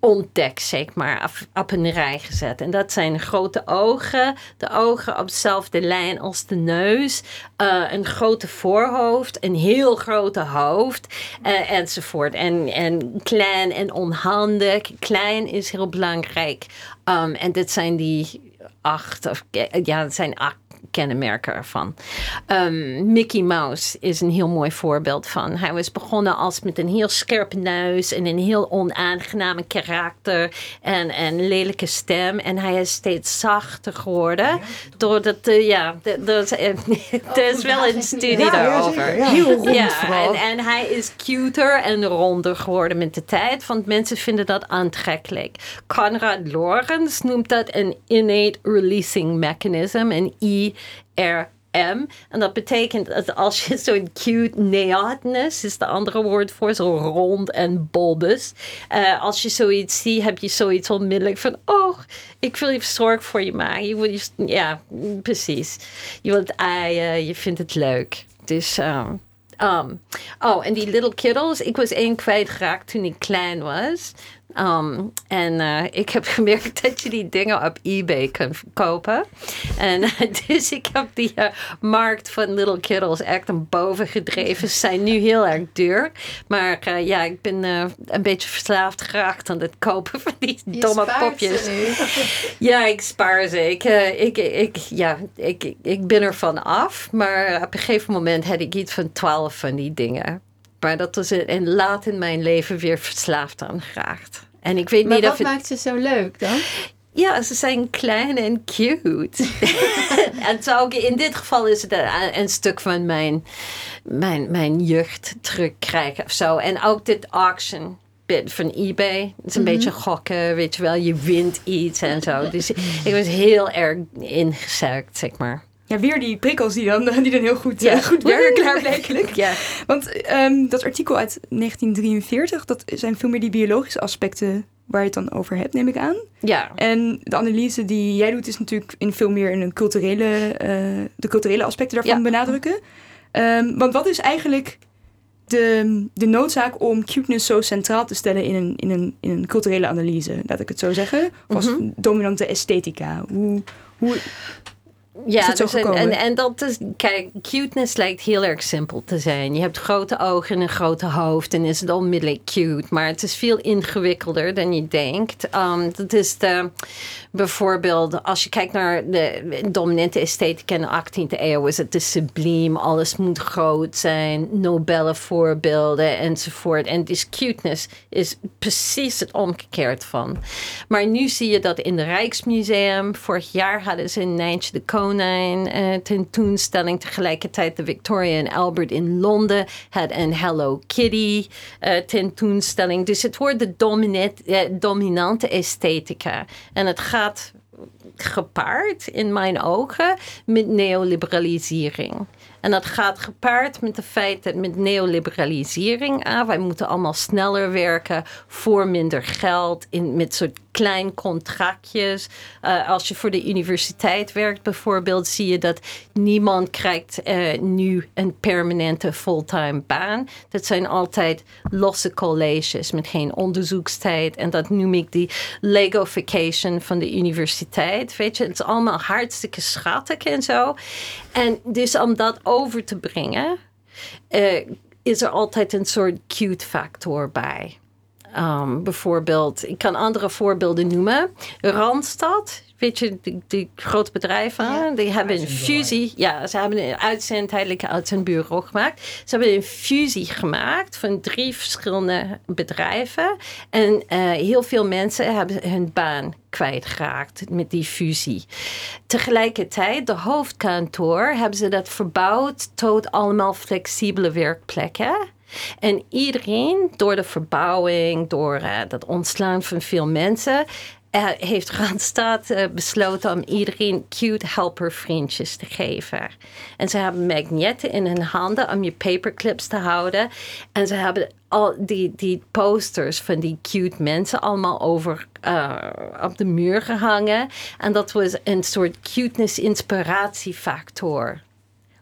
S5: ontdekt, zeg maar, op, op, een rij gezet. En dat zijn grote ogen, de ogen op dezelfde lijn als de neus, uh, een grote voorhoofd, een heel grote hoofd, uh, enzovoort. En, en klein en onhandig. Klein is heel belangrijk. Um, en dit zijn die acht, of ja, het zijn acht kenmerken ervan. Um, Mickey Mouse is een heel mooi voorbeeld van. Hij was begonnen als met een heel scherpe neus en een heel onaangename karakter en een lelijke stem. En hij is steeds zachter geworden. Doordat, uh, ja, er is wel een studie ja, daarover.
S1: Ja, heel rond
S5: ja, en, en, hij is cuter en ronder geworden met de tijd, want mensen vinden dat aantrekkelijk. Conrad Lorenz noemt dat een innate releasing mechanism, een I RM. En dat betekent dat als je zo'n cute neatness, is de andere woord voor, zo rond en bulbus. Uh, als je zoiets ziet, heb je zoiets onmiddellijk van, oh, ik wil je zorg voor je maken. Je wil je, ja, precies. Je wilt aaien, je vindt het leuk. Dus, um, um, oh, en die Little Kittles. Ik was één kwijtgeraakt toen ik klein was. Um, en uh, ik heb gemerkt dat je die dingen op eBay kan kopen. En dus ik heb die uh, markt van Little Kittles echt een boven gedreven. Ze zijn nu heel erg duur. Maar uh, ja, ik ben een beetje verslaafd geraakt aan het kopen van die
S2: Je
S5: domme popjes. Ja, ik spaar ze. Ik, ik, ik, ja, ik, ik ben er van af. Maar op een gegeven moment had ik iets van twaalf van die dingen. Maar dat was en laat in mijn leven weer verslaafd aan geraakt. En ik weet
S2: Maar
S5: niet
S2: wat
S5: of het...
S2: maakt ze zo leuk dan?
S5: Ja, ze zijn klein en cute. en zo, in dit geval is het een, een stuk van mijn, mijn, mijn jeugd terugkrijgen of zo. En ook dit auction bit van eBay. Het is een beetje gokken, weet je wel. Je wint iets en zo. Dus ik was heel erg ingezuikt, zeg maar.
S1: Ja, weer die prikkels die dan, die dan heel goed, eh, goed werken klaarblijkelijk.
S5: Ja.
S1: Want ehm, dat artikel uit 1943, dat zijn veel meer die biologische aspecten waar je het dan over hebt, neem ik aan.
S5: Ja.
S1: En de analyse die jij doet is natuurlijk in veel meer in een culturele, eh, de culturele aspecten daarvan
S5: Ja.
S1: benadrukken. Ehm, want wat is eigenlijk de, de noodzaak om cuteness zo centraal te stellen in een, in, een, in een culturele analyse, laat ik het zo zeggen? Of als
S5: Mhm.
S1: dominante esthetica. Hoe, hoe,
S5: Ja, dus en,
S1: gekomen?
S5: en, en dat is, kijk, cuteness lijkt heel erg simpel te zijn. Je hebt grote ogen en een grote hoofd en is het onmiddellijk cute. Maar het is veel ingewikkelder dan je denkt. Um, dat is de, bijvoorbeeld, als je kijkt naar de dominante esthetica in de 18e eeuw, is het de subliem. Alles moet groot zijn, nobele voorbeelden enzovoort. En dus cuteness is precies het omgekeerd van. Maar nu zie je dat in het Rijksmuseum. Vorig jaar hadden ze een Nijntje de eh, tentoonstelling. Tegelijkertijd de Victoria en Albert in Londen had een Hello Kitty eh, tentoonstelling. Dus het wordt de eh, dominante esthetica. En het gaat gepaard, in mijn ogen, met neoliberalisering. En dat gaat gepaard met het feit dat met neoliberalisering, ah, wij moeten allemaal sneller werken voor minder geld, in, met soort klein contractjes. Eh, als je voor de universiteit werkt bijvoorbeeld, zie je dat niemand krijgt eh, nu een permanente fulltime baan. Dat zijn altijd losse colleges met geen onderzoekstijd. En dat noem ik die legofication van de universiteit. Weet je, het is allemaal hartstikke schattig en zo. En dus om dat over te brengen, eh, is er altijd een soort cute factor bij. Um, bijvoorbeeld, ik kan andere voorbeelden noemen. Randstad, weet je, die, die grote bedrijven,
S2: Ja.
S5: die hebben een fusie. Ja, ze hebben een uitzend, tijdelijke uitzendbureau gemaakt. Ze hebben een fusie gemaakt van drie verschillende bedrijven. En eh, heel veel mensen hebben hun baan kwijtgeraakt met die fusie. Tegelijkertijd, de hoofdkantoor, hebben ze dat verbouwd tot allemaal flexibele werkplekken. En iedereen, door de verbouwing, door uh, dat ontslaan van veel mensen, uh, heeft Randstad uh, besloten om iedereen cute helper vriendjes te geven. En ze hebben magnetten in hun handen om je paperclips te houden. En ze hebben al die, die posters van die cute mensen allemaal over op de muur gehangen. En dat was een soort cuteness inspiratiefactor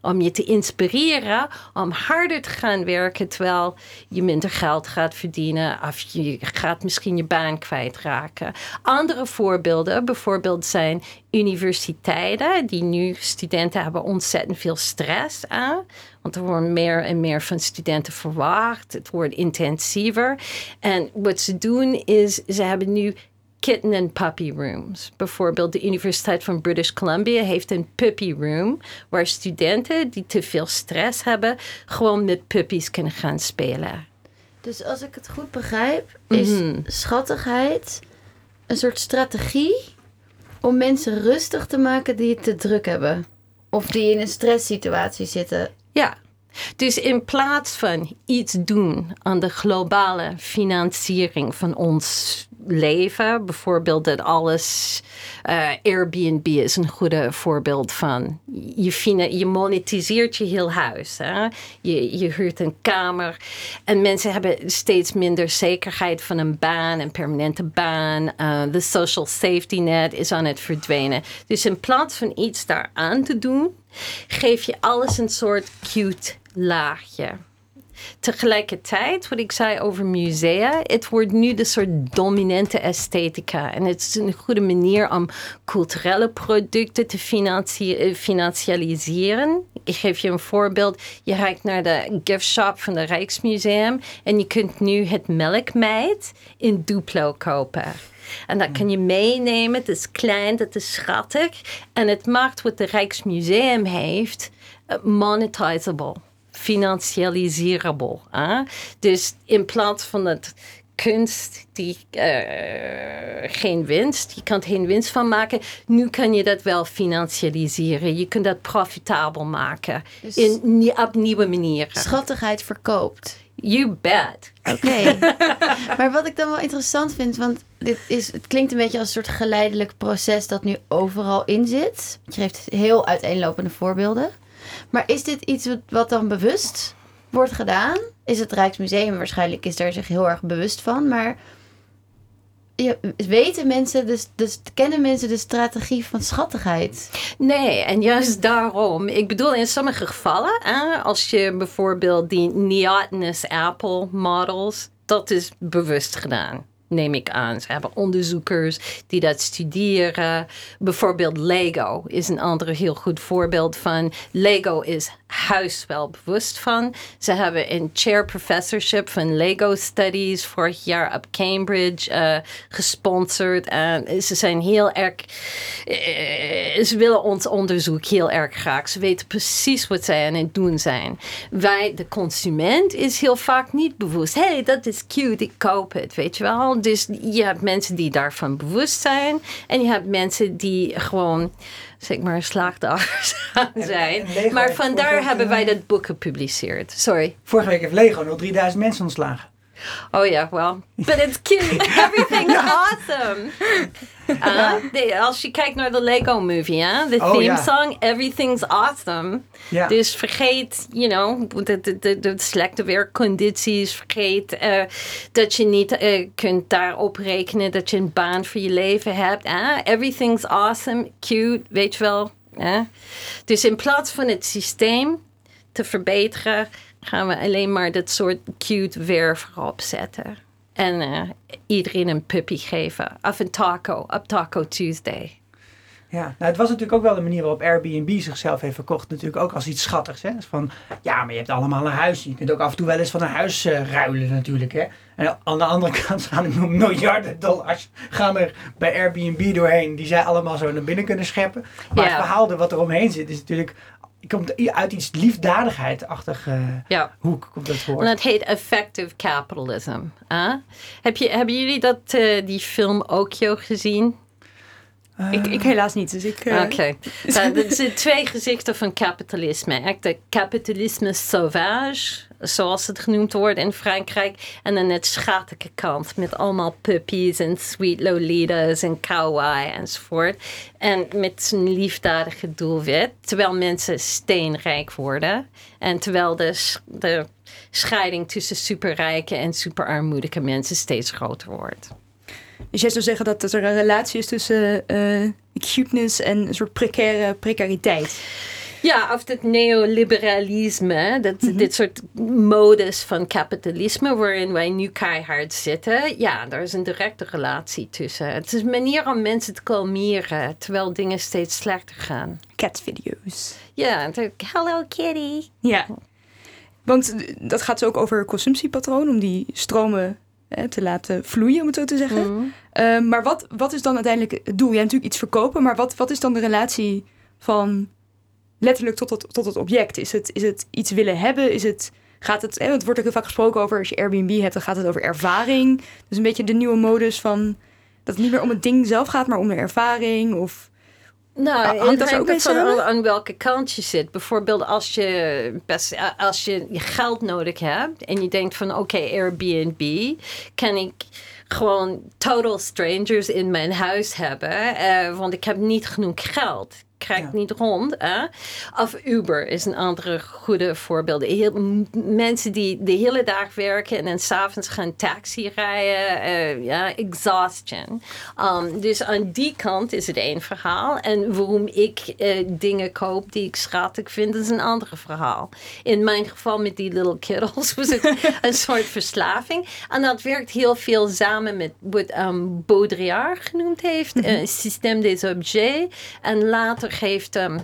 S5: om je te inspireren om harder te gaan werken terwijl je minder geld gaat verdienen of je gaat misschien je baan kwijtraken. Andere voorbeelden bijvoorbeeld zijn universiteiten die nu studenten hebben ontzettend veel stress aan. Want er worden meer en meer van studenten verwacht. Het wordt intensiever. En wat ze doen is, ze hebben nu kitten en puppy rooms. Bijvoorbeeld de Universiteit van British Columbia heeft een puppy room waar studenten die te veel stress hebben gewoon met puppies kunnen gaan spelen.
S2: Dus als ik het goed begrijp, is
S5: Mhm.
S2: schattigheid een soort strategie om mensen rustig te maken die het te druk hebben. Of die in een stresssituatie zitten.
S5: Ja. Dus in plaats van iets doen aan de globale financiering van ons leven. Bijvoorbeeld dat alles. eh, Airbnb is een goede voorbeeld van. Je, fina- je monetiseert je heel huis. Hè? Je, je huurt een kamer. En mensen hebben steeds minder zekerheid van een baan, een permanente baan. Eh, De social safety net is aan het verdwijnen. Dus in plaats van iets daaraan te doen, geef je alles een soort cute laagje. Tegelijkertijd, wat ik zei over musea, het wordt nu de soort dominante esthetica. En het is een goede manier om culturele producten te eh, financialiseren. Ik geef je een voorbeeld. Je rijdt naar de gift shop van het Rijksmuseum en je kunt nu het melkmeid in Duplo kopen. En dat kan je meenemen. Het is klein, het is schattig. En het maakt wat het Rijksmuseum heeft eh, monetizable, financialiserable. hè? Dus in plaats van het kunst die eh, geen winst, je kan geen winst van maken. Nu kan je dat wel financialiseren. Je kunt dat profitabel maken
S2: Dus-
S5: in, op nieuwe manieren.
S2: Schattigheid verkoopt.
S5: You bet.
S2: Oké. maar wat ik dan wel interessant vind, want dit is, het klinkt een beetje als een soort geleidelijk proces dat nu overal in zit. Je geeft heel uiteenlopende voorbeelden. Maar is dit iets wat, dan bewust wordt gedaan? Is het Rijksmuseum waarschijnlijk is daar zich heel erg bewust van, maar weten mensen, dus, dus kennen mensen de strategie van schattigheid?
S5: Nee, en juist daarom. Ik bedoel, in sommige gevallen, hè, als je bijvoorbeeld die Neotenous Apple models, dat is bewust gedaan. Neem ik aan. Ze hebben onderzoekers die dat studeren. Bijvoorbeeld Lego is een ander heel goed voorbeeld van. Lego is huis wel bewust van. Ze hebben een chair professorship van Lego Studies vorig jaar op Cambridge eh, gesponsord. En ze zijn heel erg. eh, ze willen ons onderzoek heel erg graag. Ze weten precies wat zij aan het doen zijn. Wij, de consument, is heel vaak niet bewust. Hey, dat is cute, ik koop het, weet je wel. Dus je hebt mensen die daarvan bewust zijn. En je hebt mensen die gewoon, zeg maar, slaagdagers zijn.
S3: en
S5: maar
S3: heeft
S5: vandaar hebben wij dat boek gepubliceerd. Sorry.
S3: Vorige week heeft Lego nog 3000 mensen ontslagen.
S5: Oh ja, well, but it's cute. Everything's awesome. Uh, de- als je kijkt naar de Lego movie, hè? de
S3: Oh,
S5: theme song, everything's awesome. Dus vergeet, you know, de, de, de, de slechte werkcondities. Vergeet eh, dat je niet eh, kunt daarop rekenen dat je een baan voor je leven hebt. hè. Everything's awesome, cute, weet je wel. hè. Dus in plaats van het systeem te verbeteren, gaan we alleen maar dat soort cute werf erop zetten. En eh, iedereen een puppy geven. Of een taco op Taco Tuesday.
S3: Ja, nou, het was natuurlijk ook wel de manier waarop Airbnb zichzelf heeft verkocht. Natuurlijk ook als iets schattigs. Hè? Dus van, ja, maar je hebt allemaal een huis. Je kunt ook af en toe wel eens van een huis eh, ruilen natuurlijk. Hè? En aan de andere kant gaan er miljarden dollars gaan er bij Airbnb doorheen. Die zij allemaal zo naar binnen kunnen scheppen. Maar
S5: Ja.
S3: het verhaal er wat er omheen zit is natuurlijk... Komt uit iets liefdadigheid-achtig eh,
S5: Ja.
S3: hoek, komt dat
S5: En
S3: voor.
S5: dat heet effective capitalism. hè? Heb je, hebben jullie dat, eh, die film Okio gezien?
S1: Ik, ik helaas niet, dus ik... eh,
S5: Oké. Nou, Er zijn twee gezichten van kapitalisme. Echt de kapitalisme sauvage, zoals het genoemd wordt in Frankrijk. En dan het schattige kant met allemaal puppies en sweet lolitas en kawaii enzovoort. En met zijn liefdadige doelwit. Terwijl mensen steenrijk worden. En terwijl sch- de scheiding tussen superrijke en superarmoedige mensen steeds groter wordt.
S1: Dus jij zou zeggen dat, er een relatie is tussen cuteness en een soort precaire precariteit.
S5: Ja, of het neoliberalisme, dat, dit soort modus van kapitalisme waarin wij nu keihard zitten. Ja, daar is een directe relatie tussen. Het is een manier om mensen te kalmeren terwijl dingen steeds slechter gaan.
S1: Catvideo's.
S5: Ja, hello kitty.
S1: Ja. Want dat gaat ook over consumptiepatroon, om die stromen eh, te laten vloeien, om het zo te zeggen.
S5: Mhm.
S1: Eh, maar wat, wat is dan uiteindelijk het doel? Ja, natuurlijk iets verkopen, maar wat, wat is dan de relatie van letterlijk tot het, tot het object? Is het, is het iets willen hebben? Is het, gaat het, het wordt ook heel vaak gesproken over, als je Airbnb hebt, dan gaat het over ervaring. Dus een beetje de nieuwe modus van, dat het niet meer om het ding zelf gaat, maar om de ervaring of...
S5: Nou,
S1: hangt dat ook samen?
S5: aan, aan welke kant je zit. Bijvoorbeeld als je, best, als je geld nodig hebt en je denkt van oké, Airbnb, kan ik gewoon total strangers in mijn huis hebben, eh, want ik heb niet genoeg geld. Ik krijg
S3: Ja.
S5: niet rond. Hè? Of Uber is een andere goede voorbeeld. Heel, mensen die de hele dag werken en dan s'avonds gaan taxi rijden. eh, ja, exhaustion. Um, dus aan die kant is het één verhaal. En waarom ik eh, dingen koop die ik schattig vind, is een ander verhaal. In mijn geval met die little kiddles was het een soort verslaving. En dat werkt heel veel samen met wat um, Baudrillard genoemd heeft. eh, Système des objets. En later heeft um,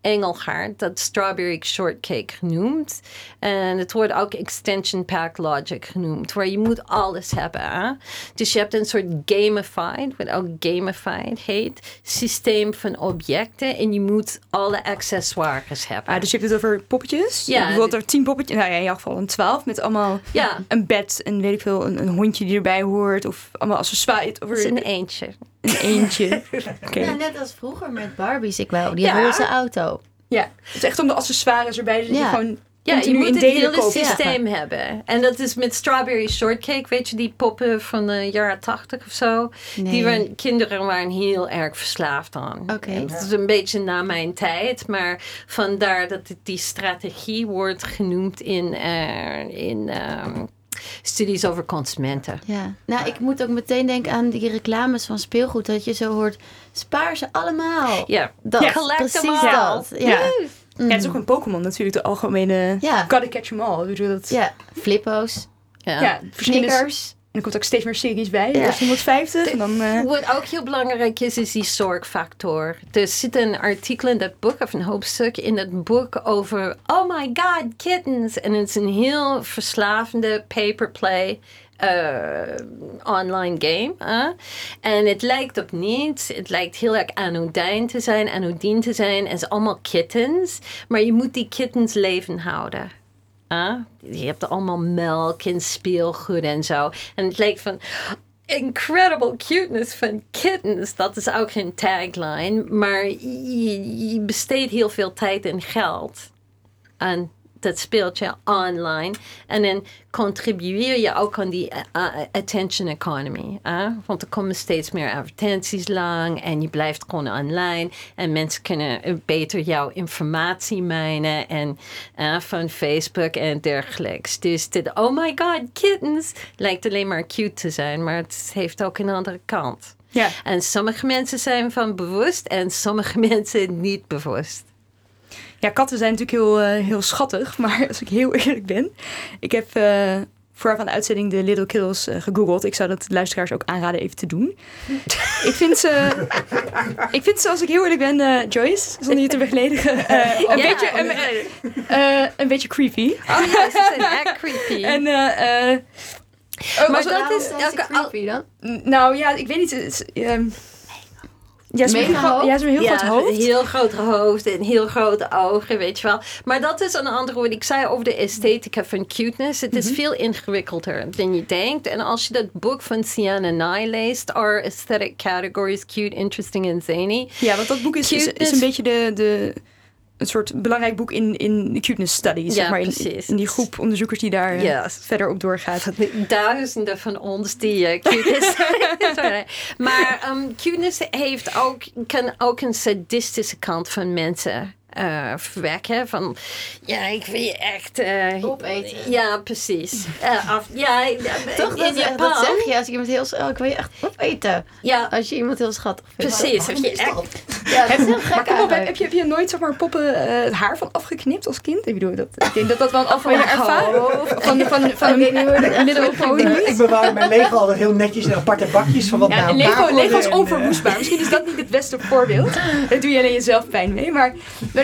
S5: Engelgaard dat strawberry shortcake genoemd. En het wordt ook extension pack logic genoemd. Waar je moet alles hebben. Hè? Dus je hebt een soort gamified, wat ook gamified heet, systeem van objecten. En je moet alle accessoires hebben.
S1: Ah, dus je hebt het over poppetjes.
S5: Ja,
S1: Bijvoorbeeld er tien poppetjes. Nou ja, in jouw geval een twaalf. Met allemaal
S5: ja,
S1: een bed en weet ik veel, een, een hondje die erbij hoort. Of allemaal accessoires. Of
S5: het is
S1: een
S5: eentje.
S1: Een eentje. Oké.
S2: Ja, net als vroeger met Barbies. Ik wou die
S5: Ja.
S2: roze auto.
S1: Ja, het is echt om de accessoires erbij. Je
S2: Ja.
S1: gewoon
S5: Ja, je moet het hele systeem hebben. En dat is met strawberry shortcake, weet je, die poppen van de jaren tachtig of zo.
S2: Nee.
S5: Die waren, kinderen waren heel erg verslaafd aan.
S2: Oké.
S5: Het is een beetje na mijn tijd, maar vandaar dat het die strategie wordt genoemd in, eh, in ehm, studies over consumenten.
S2: Ja, nou ik moet ook meteen denken aan die reclames van speelgoed. Dat je zo hoort, spaar ze allemaal.
S5: Ja,
S2: Dat,
S1: Ja,
S2: precies dat.
S1: Ja.
S2: Ja.
S1: Ja, het is ook een Pokémon natuurlijk, de algemene...
S2: Ja.
S1: Gotta catch them all. Ik bedoel, dat,
S2: Ja, flippo's,
S5: Ja.
S1: ja, verschillende... En
S2: Snickers.
S1: Er komt ook steeds meer series bij.
S2: Ja.
S1: Dus 150 en dan... eh,
S5: Wat ook heel belangrijk is, is die zorgfactor. Er zit een artikel in dat boek, of een hoofdstuk in dat boek over, oh my god, kittens. En het is een heel verslavende paperplay eh, online game. En het lijkt op niets. Het lijkt heel erg anodijn te zijn, anodien te zijn. En het is allemaal kittens. Maar je moet die kittens leven houden. Hè. Je hebt allemaal melk en speelgoed en zo. En het lijkt van incredible cuteness van kittens. Dat is ook geen tagline. Maar je besteedt heel veel tijd en geld aan dat speeltje online. En dan contribueer je ook aan die uh, uh, attention economy. hè? Want er komen steeds meer advertenties lang en je blijft gewoon online. En mensen kunnen uh, beter jouw informatie mijnen en uh, van Facebook en dergelijks. Dus dit, oh my god, kittens, lijkt alleen maar cute te zijn, maar het heeft ook een andere kant.
S1: ja.
S5: En sommige mensen zijn van bewust en sommige mensen niet bewust.
S1: Ja, katten zijn natuurlijk heel, eh, heel schattig, maar als ik heel eerlijk ben, ik heb uh, voor van de uitzending de Little Kills uh, gegoogeld. Ik zou dat luisteraars ook aanraden even te doen. ik vind ze, ik vind ze, als ik heel eerlijk ben, Joyce, zonder je te begledigen, een,
S5: Ja,
S1: beetje, een, een beetje creepy.
S5: Oh ja, ze zijn echt creepy.
S1: en,
S2: oh, maar dat is ook creepy dan?
S1: Nou ja, ik weet niet. Het, um, ja, ze hebben
S2: Mega
S1: ja, ze een heel
S5: ja,
S1: groot hoofd.
S5: Een heel groot hoofd en heel grote ogen, weet je wel. Maar dat is een ander woord. Ik zei over de esthetica van cuteness. Het is
S1: Mhm.
S5: veel ingewikkelder dan je denkt. En als je dat boek van Sienna Nye leest, Our Aesthetic Categories, Cute, Interesting en Zany.
S1: Ja, want dat boek is, is, is een beetje de, de, een soort belangrijk boek in, in de cuteness studies.
S5: Ja,
S1: zeg maar, in, die groep onderzoekers die daar
S5: Yes.
S1: verder op doorgaat.
S5: Duizenden van ons die uh, cuteness. Maar um, cuteness heeft ook, kan ook een sadistische kant van mensen uh, verwekken. Van ja, ik wil je echt. Uh,
S2: Opeten.
S5: Ja, precies. Uh, af, ja,
S2: Toch,
S5: in
S2: dat,
S5: Japan.
S2: dat zeg je als iemand heel. Oh, ik wil je echt opeten.
S5: Ja,
S2: Als je iemand heel schattig vindt.
S5: precies. Heb je echt.
S2: Ja, dat is heel gek
S1: Maar kom op, heb, je, heb je nooit zeg maar, poppen uh, het haar van afgeknipt als kind? Ik bedoel, dat, ik denk dat dat wel een algemene ervaring van, van, van
S2: je
S1: little pony
S3: Ik, bewaar mijn Lego altijd heel netjes in aparte bakjes van wat
S1: Ja,
S3: elkaar
S1: Lego, Lego is onverwoestbaar. Misschien is dat niet het beste voorbeeld. Daar doe je alleen jezelf pijn mee. Maar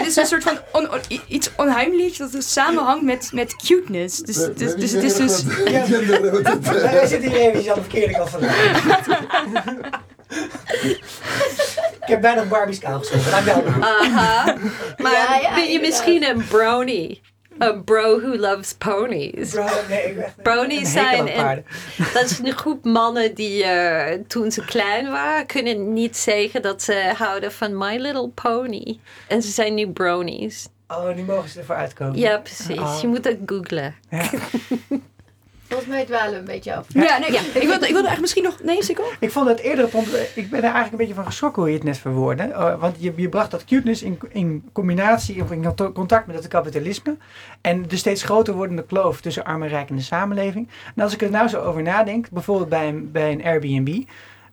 S1: er is een soort van on, on, iets onheimelijks dat dus samenhangt met, met cuteness. Dus, dus, dus het is dus...
S3: eh, Wij zitten hier even aan de verkeerde kant van de Ik heb bijna Barbie's kaal. Dankjewel.
S5: Aha. Maar
S2: Ja, ja,
S5: ben je misschien een brownie? A bro who loves ponies.
S3: Bro, nee,
S5: zijn
S3: paarden.
S5: Dat is een groep mannen die eh, toen ze klein waren, kunnen niet zeggen dat ze houden van My Little Pony. En ze zijn nu bronies.
S3: Oh, nu mogen ze ervoor uitkomen.
S5: Ja, precies.
S3: Oh.
S5: Je moet dat googlen.
S3: Ja.
S2: Volgens mij dwalen we een beetje af.
S1: Ja, nee, Ik, wilde, ik wilde eigenlijk misschien nog... Nee, Sikkel?
S3: Ik vond het eerder, punt, ik ben er eigenlijk een beetje van geschrokken hoe je het net verwoordde. Eh, want je, je bracht dat cuteness in, in combinatie, of in contact met het kapitalisme. En de steeds groter wordende kloof tussen arm en rijk in de samenleving. En als ik er nou zo over nadenk, bijvoorbeeld bij een, bij een Airbnb.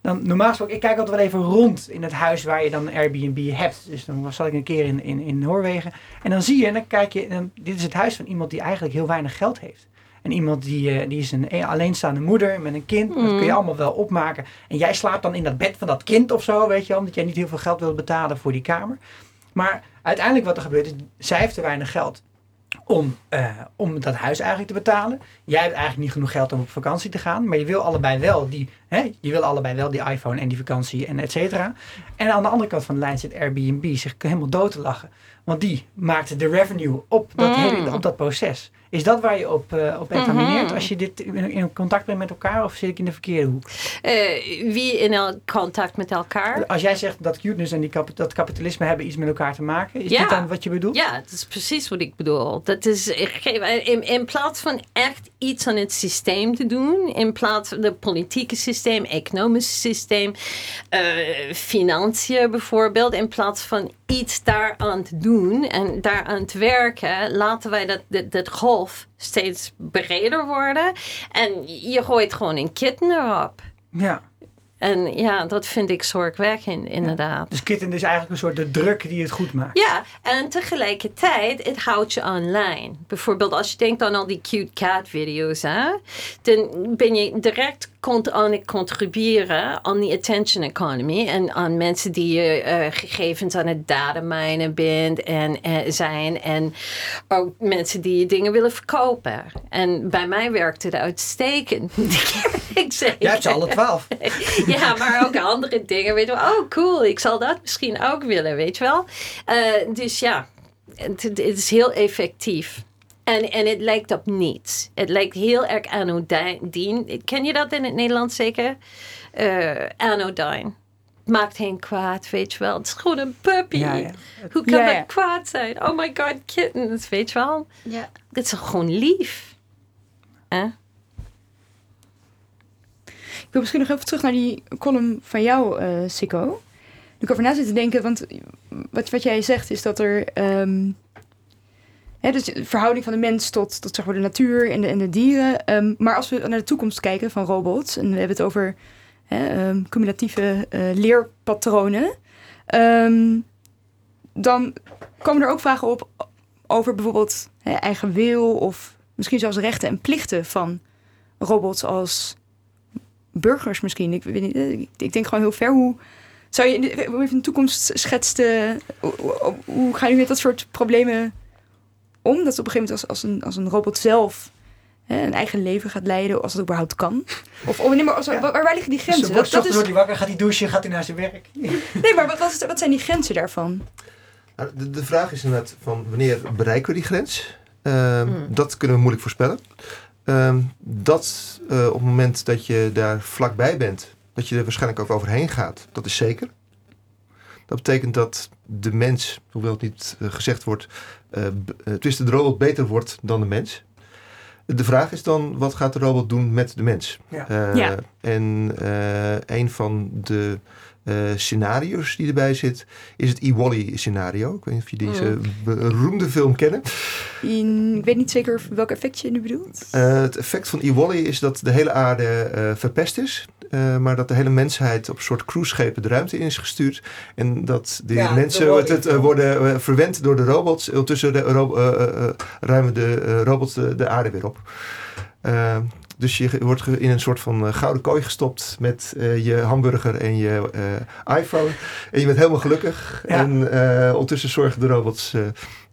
S3: Dan normaal gesproken, ik kijk altijd wel even rond in het huis waar je dan een Airbnb hebt. Dus dan zat ik een keer in, in, in Noorwegen. En dan zie je, en dan kijk je, en dan, dit is het huis van iemand die eigenlijk heel weinig geld heeft. En iemand die, eh, die is een e- alleenstaande moeder met een kind. Dat kun je allemaal wel opmaken. En jij slaapt dan in dat bed van dat kind of zo, weet je wel. Omdat jij niet heel veel geld wilt betalen voor die kamer. Maar uiteindelijk wat er gebeurt is, zij heeft te weinig geld om, eh, om dat huis eigenlijk te betalen. Jij hebt eigenlijk niet genoeg geld om op vakantie te gaan. Maar je wil allebei wel die, hè, je wil allebei wel die iPhone en die vakantie en et cetera. En aan de andere kant van de lijn zit Airbnb zich helemaal dood te lachen. Want die maakt de revenue op dat,
S5: Mm.
S3: hele, op dat proces. Is dat waar je op, eh, op examineert
S5: Mhm.
S3: als je dit in, in contact bent met elkaar? Of zit ik in de verkeerde hoek?
S5: Eh, wie in el- contact met elkaar?
S3: Als jij zegt dat cuteness en die kap- dat kapitalisme hebben iets met elkaar te maken. Is
S5: Ja.
S3: dit dan wat je bedoelt?
S5: Ja, dat is precies wat ik bedoel. Dat is, geef- in, in plaats van echt iets aan het systeem te doen, in plaats van het politieke systeem, economische systeem, eh, financiën bijvoorbeeld, in plaats van iets daaraan te doen en daaraan te werken, laten wij dat, dat, dat golf steeds breder worden. En je gooit gewoon een kitten erop.
S3: Ja.
S5: En ja, dat vind ik zorgwekkend, inderdaad.
S3: Dus kitten is eigenlijk een soort de druk die het goed maakt.
S5: Ja, en tegelijkertijd, het houdt je online. Bijvoorbeeld als je denkt aan al die cute cat video's, hè, dan ben je direct aan het contribueren aan die attention economy en aan mensen die je eh, gegevens aan het dataminen bent en eh, zijn en ook mensen die je dingen willen verkopen. En bij mij werkt het uitstekend. ik zeg,
S3: Jij hebt ze alle twaalf.
S5: ja, maar ook andere dingen. Weet je wel, oh cool, ik zal dat misschien ook willen, weet je wel. Eh, dus ja, het, het is heel effectief. En, en het lijkt op niets. Het lijkt heel erg anodijn. Ken je dat in het Nederlands zeker? Eh anodijn. Maakt geen kwaad, weet je wel. Het is gewoon een puppy.
S3: Ja, ja.
S5: Hoe kan
S1: Ja,
S5: dat kwaad zijn? Oh my god, kittens, weet je wel.
S2: Ja.
S5: Het is gewoon lief. Hè?
S1: Ik wil misschien nog even terug naar die column van jou, eh Sikko. Ik over na zit te denken, want wat, wat jij zegt is dat er... ehm, hè, dus de verhouding van de mens tot, tot zeg maar, de natuur en de, en de dieren. ehm, maar als we naar de toekomst kijken van robots... en we hebben het over hè, ehm, cumulatieve eh, leerpatronen... dan komen er ook vragen op over bijvoorbeeld hè, eigen wil... of misschien zelfs rechten en plichten van robots als burgers misschien. Ik, weet niet, eh, ik, denk gewoon heel ver. Hoe zou je in de, even een toekomst schetst? eh, hoe, gaan jullie met dat soort problemen om? Dat op een gegeven moment als, als, een, als een robot zelf hè, een eigen leven gaat leiden, als het überhaupt kan? Of, of nee, maar als,
S3: Ja.
S1: waar, waar liggen die
S3: Dus
S1: grenzen?
S3: dan
S1: Dat, dat
S3: wordt
S1: is,
S3: hij wakker, gaat hij douchen, gaat hij naar zijn werk.
S1: nee, maar wat, wat, is- wat zijn die grenzen daarvan?
S4: Nou, De, de vraag is inderdaad van wanneer bereiken we die grens? Ehm,
S5: Hmm.
S4: Dat kunnen we moeilijk voorspellen. Ehm, dat eh, op het moment dat je daar vlakbij bent, dat je er waarschijnlijk ook overheen gaat, dat is zeker. Dat betekent dat de mens, hoewel het niet eh, gezegd wordt, tenminste de robot beter wordt dan de mens. De vraag is dan, wat gaat de robot doen met de mens?
S3: Ja.
S4: Eh,
S1: Ja.
S4: En eh, een van de eh, scenario's die erbij zit, is het E-Wally scenario. Ik weet niet of je deze beroemde film kennen.
S1: In, ik weet niet zeker welk effect je nu bedoelt.
S4: Eh, het effect van E-Wally is dat de hele aarde eh, verpest is. eh, maar dat de hele mensheid op een soort cruiseschepen de ruimte in is gestuurd. En dat de
S3: Ja,
S4: mensen het, eh, worden eh, verwend door de robots. Ondertussen eh, eh, eh, ruimen de eh, robots de, de aarde weer op. Dus je wordt in een soort van eh, gouden kooi gestopt met eh, je hamburger en je eh, iPhone. En je bent helemaal gelukkig.
S3: Ja.
S4: En ondertussen zorgen de robots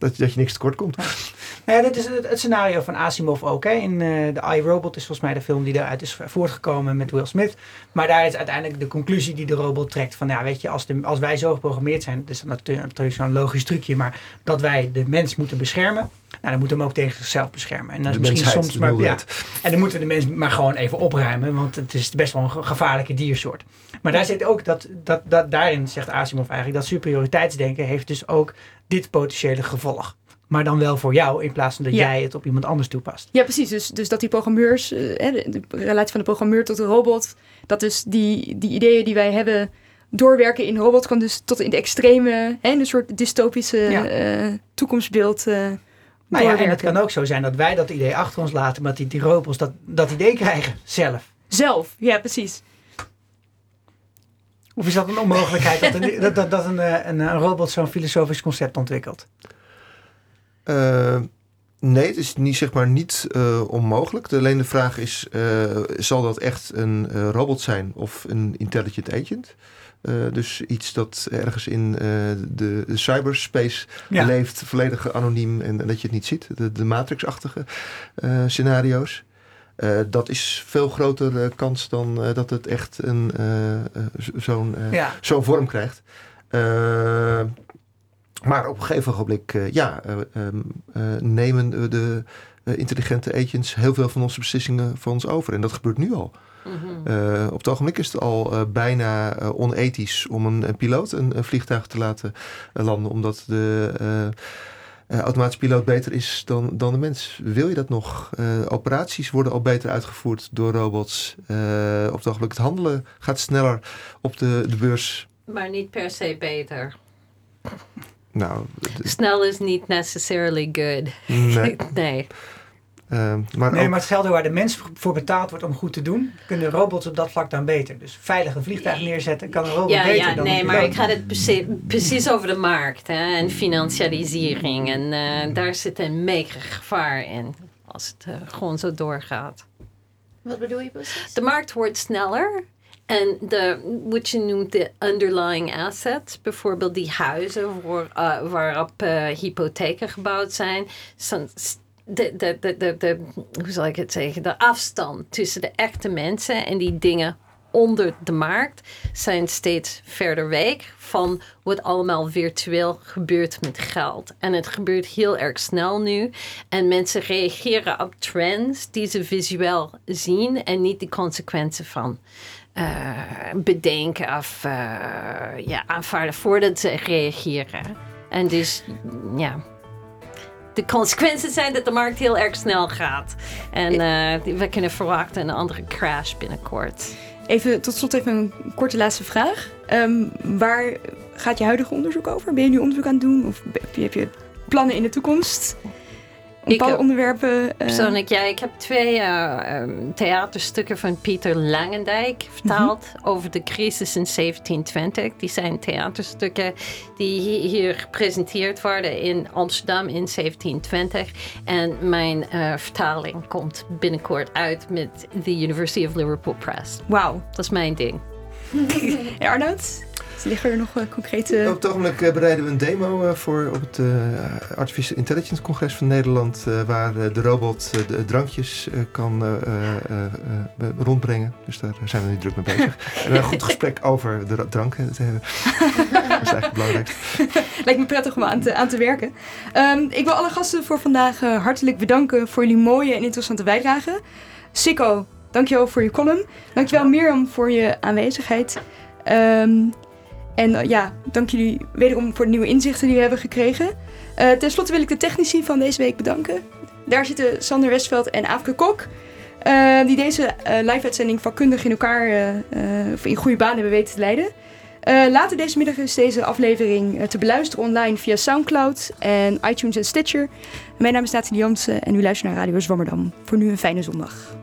S4: dat, dat je niks tekort komt.
S3: Nou ja, dit is het, het scenario van Asimov ook. Hè. In eh The iRobot is volgens mij de film die daaruit is voortgekomen met Will Smith. Maar daar is uiteindelijk de conclusie die de robot trekt van, ja, weet je, als, de, als wij zo geprogrammeerd zijn, dat is natuurlijk natuurlijk zo'n logisch trucje, maar dat wij de mens moeten beschermen, Nou, dan moeten we hem ook tegen zichzelf beschermen. En dan is
S4: De
S3: misschien soms
S4: de
S3: maar. Ja, en dan moeten we de mensen maar gewoon even opruimen, want het is best wel een ge- gevaarlijke diersoort. Maar daar zit ook dat, dat, dat daarin zegt Asimov eigenlijk, dat superioriteitsdenken heeft dus ook dit potentiële gevolg. Maar dan wel voor jou, in plaats van dat
S1: Ja.
S3: jij het op iemand anders toepast.
S1: Ja, precies. Dus, dus dat die programmeurs, eh, de, relatie van de programmeur tot de robot, dat dus die, die ideeën die wij hebben doorwerken in robot kan dus tot in de extreme, hè, een soort dystopische
S3: Ja.
S1: eh, toekomstbeeld eh
S3: Nou ja, en het kan ook zo zijn dat wij dat idee achter ons laten, maar dat die, die robots dat, dat idee krijgen zelf.
S1: Zelf, ja, precies.
S3: Of is dat een onmogelijkheid dat een, dat, dat, dat een, eh, een, een robot zo'n filosofisch concept ontwikkelt?
S4: Eh, nee, het is niet, zeg maar, niet eh, onmogelijk. De- Alleen de vraag is, eh, zal dat echt een eh, robot zijn of een intelligent agent? Eh, dus iets dat ergens in eh, de, de cyberspace
S3: Ja.
S4: leeft, volledig anoniem en, en dat je het niet ziet. De, de Matrix-achtige eh, scenario's. Eh, dat is veel grotere kans dan eh, dat het echt een, eh, eh, zo'n eh,
S3: Ja.
S4: zo'n vorm krijgt. Eh, maar op een gegeven ogenblik, eh, ja, eh, ehm, eh, nemen de, eh, intelligente agents heel veel van onze beslissingen van ons over. En dat gebeurt nu al.
S5: Mhm.
S4: Eh, op het ogenblik is het al eh, bijna eh, onethisch om een, een piloot een, een vliegtuig te laten eh, landen, omdat de eh, automatische piloot beter is dan, dan de mens. Wil je dat nog? Eh, operaties worden al beter uitgevoerd door robots. Eh, op het ogenblik het handelen gaat sneller op de, de beurs.
S5: Maar niet per se beter.
S4: Nou,
S5: Snel is niet necessarily good.
S4: nee.
S5: nee.
S4: Eh, maar
S3: Nee,
S4: ook-
S3: maar hetzelfde waar de mens voor betaald wordt om goed te doen, kunnen robots op dat vlak dan beter. Dus veilig een vliegtuig neerzetten kan een robot
S5: Ja,
S3: beter
S5: ja,
S3: dan
S5: nee, maar ik ga het precies, precies over de markt hè, en financialisering. En eh, daar zit een mega gevaar in als het eh, gewoon zo doorgaat.
S2: Wat bedoel je precies?
S5: De markt wordt sneller. En de, wat je noemt de underlying assets, bijvoorbeeld die huizen voor, waarop eh, hypotheken gebouwd zijn. Zijn De, de, de, de, de, hoe zal ik het zeggen? De afstand tussen de echte mensen en die dingen onder de markt zijn steeds verder weg van wat allemaal virtueel gebeurt met geld. En het gebeurt heel erg snel nu. En mensen reageren op trends die ze visueel zien en niet de consequenties van eh, bedenken of eh, ja, aanvaarden voordat ze reageren. En dus ja. De consequenties zijn dat de markt heel erg snel gaat. En eh, die- we kunnen verwachten een andere crash binnenkort.
S1: Even tot slot even een korte laatste vraag. Ehm, waar gaat je huidige onderzoek over? Ben je nu onderzoek aan het doen? Of heb je, heb je plannen in de toekomst? Bepaalde
S5: heb
S1: onderwerpen... eh,
S5: Persoonlijk, ja, ik heb twee eh, ehm, theaterstukken van Pieter Langendijk vertaald over de crisis in 1720. Die zijn theaterstukken die hi- hier gepresenteerd worden in Amsterdam in 1720. En mijn eh, vertaling komt binnenkort uit met de University of Liverpool Press.
S1: Wauw.
S5: Dat is mijn ding.
S1: Arnoud, liggen er nog eh, concrete...
S4: Op het ogenblik eh, bereiden we een demo eh, voor op het Artificial Intelligence Congres van Nederland. waar de robot de drankjes kan rondbrengen. Dus daar zijn we nu druk mee bezig. en een goed gesprek over de ra- dranken te hebben. dat is eigenlijk het belangrijkste.
S1: Lijkt me prettig om aan te, aan te werken. Ehm, ik wil alle gasten voor vandaag hartelijk bedanken voor jullie mooie en interessante bijdrage. Sikko, dankjewel voor je column. Dankjewel Mirjam voor je aanwezigheid. Ehm, en eh, ja, dank jullie wederom voor de nieuwe inzichten die we hebben gekregen. Eh ten slotte wil ik de technici van deze week bedanken. Daar zitten Sander Westveld en Aafke Kok. eh, die deze live-uitzending vakkundig in elkaar of in goede banen hebben weten te leiden. Later deze middag is deze aflevering te beluisteren online via Soundcloud en iTunes en Stitcher. Mijn naam is Nathalie Jansen en u luistert naar Radio Zwammerdam. Voor nu een fijne zondag.